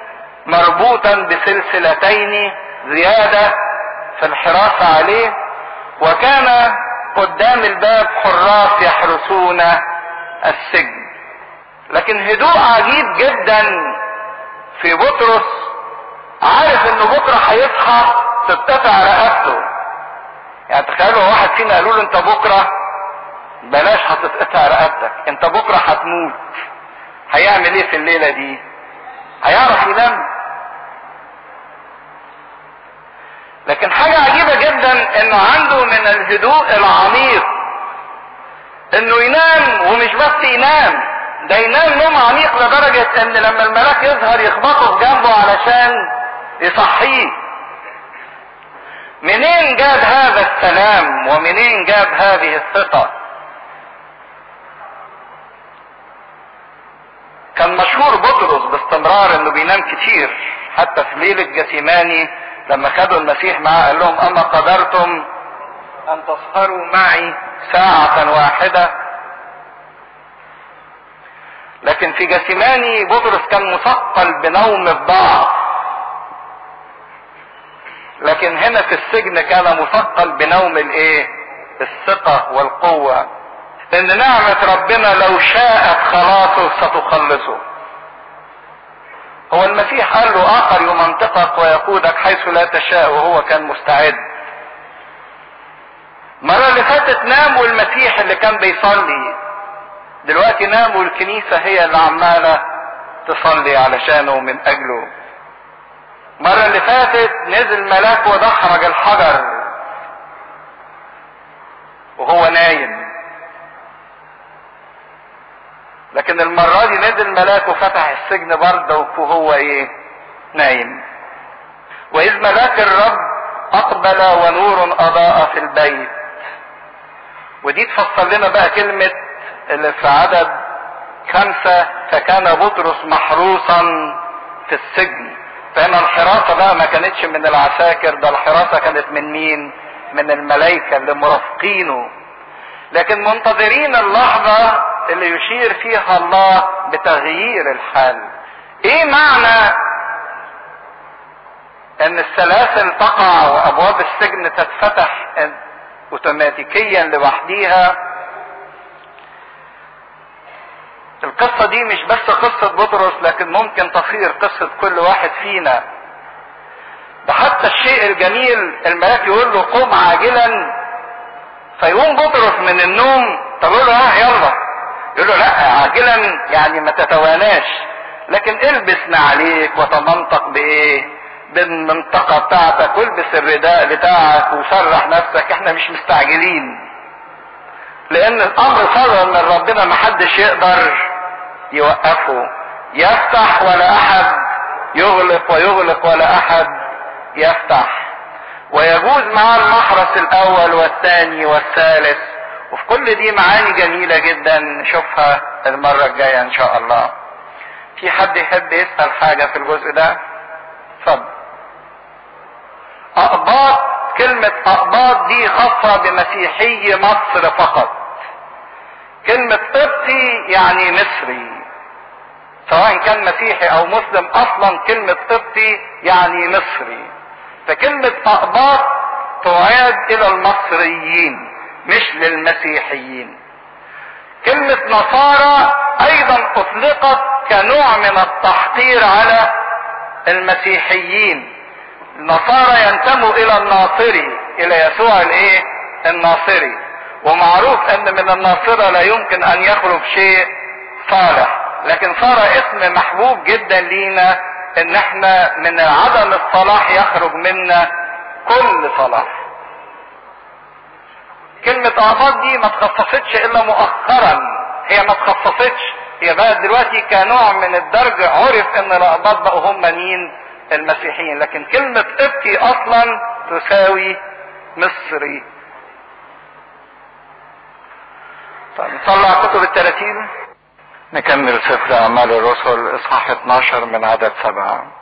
مربوطا بسلسلتين زيادة في الحراسة عليه وكان قدام الباب حراس يحرسون السجن. لكن هدوء عجيب جدا في بطرس عارف إنه بكرة هيصحى ترتفع رقبته. يعني تخيلوا واحد فينا قالوا له أنت بكرة؟ بلاش هتتقطع رقبتك. انت بكرة هتموت. هيعمل إيه في الليلة دي؟ هيعرف ينام. لكن حاجة عجيبة جدا انه عنده من الهدوء العميق. انه ينام ومش بس ينام ده ينام نوم عميق لدرجة ان لما الملاك يظهر يخبطه في جنبه علشان يصحيه. منين جاب هذا السلام ومنين جاب هذه الثقة؟ كان مشهور بطرس باستمرار إنه بينام كتير حتى في ليلة جثيماني لما خدوا المسيح معاه قال لهم أما قدرتم أن تسهروا معي ساعة واحدة؟ لكن في جثيماني بطرس كان مثقل بنوم الضعف. لكن هنا في السجن كان مثقل بنوم الإيه؟ الثقة والقوة. ان نعمة ربنا لو شاءت خلاصه ستخلصه. هو المسيح قال له آخر يمنطقك ويقودك حيث لا تشاء وهو كان مستعد. المرة اللي فاتت نام والمسيح اللي كان بيصلي. دلوقتي نام والكنيسة هي اللي عمالة تصلي علشانه من أجله. المرة اللي فاتت نزل ملاك ودحرج الحجر. وهو نايم. لكن المرة دي نزل ملاك وفتح السجن برضه وهو إيه؟ نايم. وإذ ملاك الرب أقبل ونور أضاء في البيت. ودي تفسر لنا بقى كلمة اللي في عدد خمسة فكان بطرس محروسا في السجن. فهنا الحراسة بقى ما كانتش من العساكر ده الحراسة كانت من مين؟ من الملائكة اللي مرافقينه. لكن منتظرين اللحظة اللي يشير فيها الله بتغيير الحال. إيه معنى إن السلاسل تقع وأبواب السجن تتفتح اوتوماتيكيا لوحديها؟ القصة دي مش بس قصة بطرس لكن ممكن تصير قصة كل واحد فينا. ده حتى الشيء الجميل الملاك يقول له قم عاجلا فيقوم بطرس من النوم طب له ها يلا. يقول له لا عاجلا يعني ما تتواناش. لكن البس نعليك وتمنطق بإيه؟ بالمنطقة بتاعتك والبس الرداء بتاعك وسرح نفسك إحنا مش مستعجلين. لأن الأمر صدر من ربنا محدش يقدر يوقفه. يفتح ولا أحد يغلق ويغلق ولا أحد يفتح. ويجوز معاه المحرس الأول والثاني والثالث وفي كل دي معاني جميلة جدا نشوفها المرة الجاية إن شاء الله. في حد يحب يسأل حاجة في الجزء ده؟ اتفضل. أقباط كلمة أقباط دي خاصة بمسيحي مصر فقط. كلمة قبطي يعني مصري. سواء كان مسيحي أو مسلم أصلا كلمة قبطي يعني مصري. فكلمة أقباط تعاد إلى المصريين. مش للمسيحيين. كلمة نصارى أيضا أطلقت كنوع من التحقير على المسيحيين. النصارى ينتموا إلى الناصري إلى يسوع الإيه؟ الناصري. ومعروف إن من الناصرة لا يمكن أن يخرج شيء صالح. لكن صار اسم محبوب جدا لينا إن إحنا من عدم الصلاح يخرج منا كل صلاح. كلمة اعباط دي ما تخصصتش إلا مؤخرا. هي ما تخصصتش. هي بقى دلوقتي كنوع من الدرج عرف إن الاقباط بقوا هم مين المسيحيين. لكن كلمة قبطي أصلا تساوي مصري. طيب نطلع كتب التلاتين. نكمل سفر أعمال الرسل إصحاح 12 من عدد سبعة.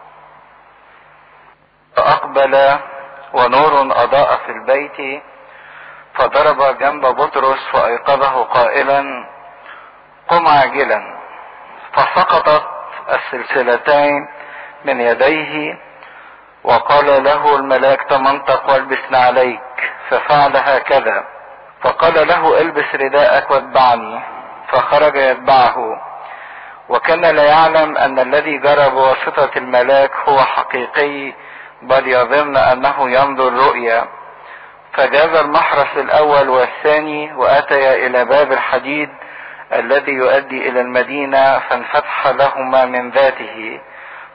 فاقبل ونور أضاء في البيت. فضرب جنب بطرس فأيقظه قائلا قم عاجلا. فسقطت السلسلتين من يديه وقال له الملاك تمنطق والبس عليك؟ ففعل هكذا. فقال له البس رداءك واتبعني. فخرج يتبعه. وكان لا يعلم أن الذي جرى بواسطة الملاك هو حقيقي بل يظن أنه ينظر رؤيا. فجاز المحرس الأول والثاني وأتيا إلى باب الحديد الذي يؤدي إلى المدينة فانفتح لهما من ذاته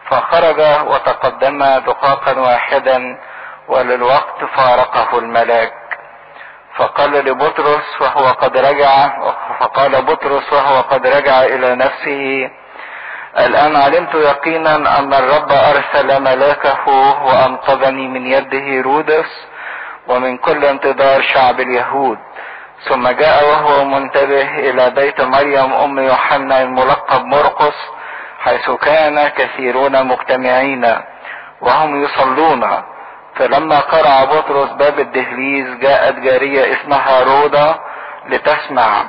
فخرج وتقدم دقاقا واحدا وللوقت فارقه الملاك. فقال لبطرس وهو قد رجع فقال بطرس وهو قد رجع إلى نفسه الآن علمت يقينا أن الرب أرسل ملاكه وأنقذني من يد هيرودس ومن كل انتظار شعب اليهود. ثم جاء وهو منتبه إلى بيت مريم أم يوحنا الملقب مرقس حيث كان كثيرون مجتمعين وهم يصلون. فلما قرع بطرس باب الدهليز جاءت جارية اسمها رودا لتسمع.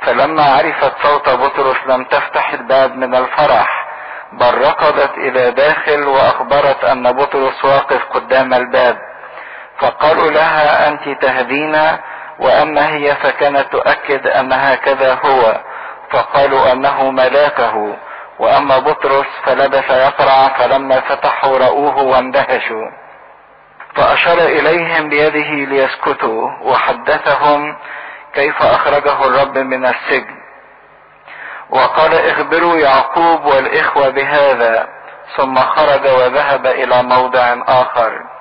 فلما عرفت صوت بطرس لم تفتح الباب من الفرح بل ركضت إلى داخل وأخبرت أن بطرس واقف قدام الباب. فقالوا لها أنت تهدينا وأما هي فكانت تؤكد أن هكذا هو. فقالوا أنه ملاكه. وأما بطرس فلبس يقرع فلما فتحوا رأوه واندهشوا. فأشار إليهم بيده ليسكتوا وحدثهم كيف أخرجه الرب من السجن. وقال اخبروا يعقوب والإخوة بهذا ثم خرج وذهب إلى موضع آخر.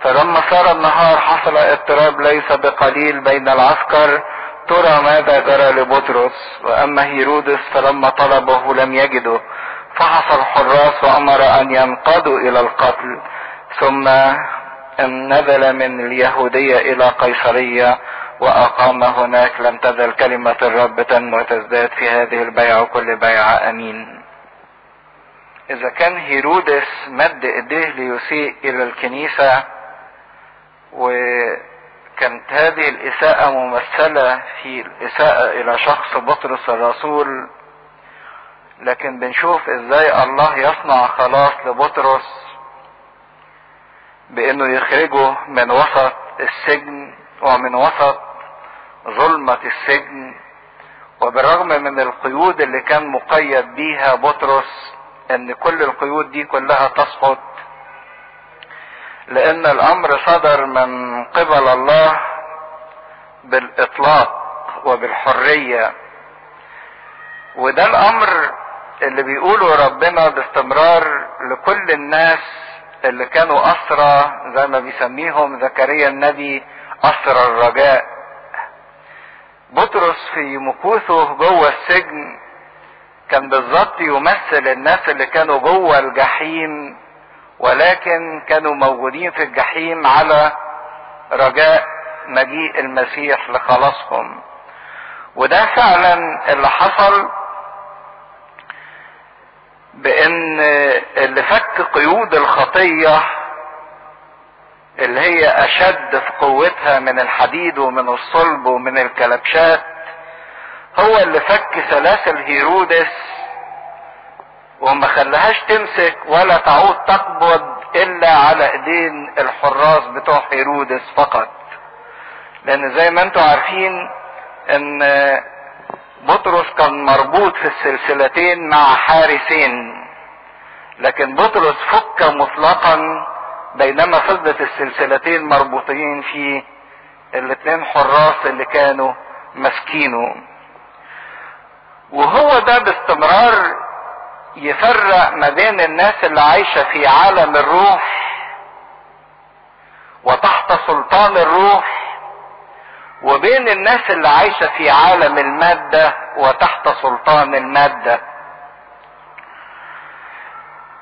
فلما صار النهار حصل اضطراب ليس بقليل بين العسكر. ترى ماذا جرى لبطرس؟ وأما هيرودس فلما طلبه لم يجده. فحصل الحراس وأمر أن ينقادوا إلى القتل. ثم نزل من اليهودية إلى قيصرية وأقام هناك. لم تزل كلمة الرب تنمو وتزداد في هذه البيعة وكل بيعة أمين. إذا كان هيرودس مد إيديه ليسيء إلى الكنيسة وكانت هذه الإساءة ممثلة في الإساءة إلى شخص بطرس الرسول. لكن بنشوف إزاي الله يصنع خلاص لبطرس بإنه يخرجه من وسط السجن ومن وسط ظلمة السجن. وبالرغم من القيود اللي كان مقيد بيها بطرس إن كل القيود دي كلها تسقط لأن الأمر صدر من قبل الله بالإطلاق وبالحرية. وده الأمر اللي بيقوله ربنا باستمرار لكل الناس اللي كانوا أسرى زي ما بيسميهم زكريا النبي أسرى الرجاء. بطرس في مكوثه جوه السجن كان بالظبط يمثل الناس اللي كانوا جوه الجحيم. ولكن كانوا موجودين في الجحيم على رجاء مجيء المسيح لخلاصهم. وده فعلا اللي حصل بإن اللي فك قيود الخطية اللي هي أشد في قوتها من الحديد ومن الصلب ومن الكلبشات هو اللي فك سلاسل هيرودس وما خلاهاش تمسك ولا تعود تقبض إلا على إيدين الحراس بتوع هيرودس فقط. لأن زي ما أنتم عارفين إن بطرس كان مربوط في السلسلتين مع حارسين. لكن بطرس فك مطلقا بينما فضلت السلسلتين مربوطين في الاثنين حراس اللي كانوا ماسكينه وهو ده باستمرار يفرق ما بين الناس اللي عايشة في عالم الروح وتحت سلطان الروح وبين الناس اللي عايشة في عالم المادة وتحت سلطان المادة.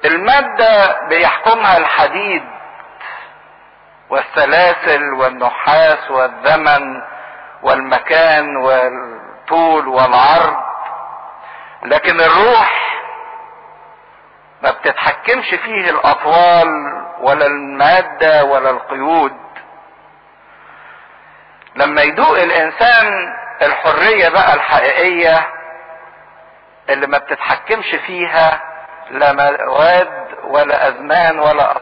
المادة بيحكمها الحديد والسلاسل والنحاس والزمن والمكان والطول والعرض لكن الروح ما بتتحكمش فيه الأطوال ولا المادة ولا القيود. لما يدوق الإنسان الحرية بقى الحقيقية اللي ما بتتحكمش فيها لا مواد ولا أزمان ولا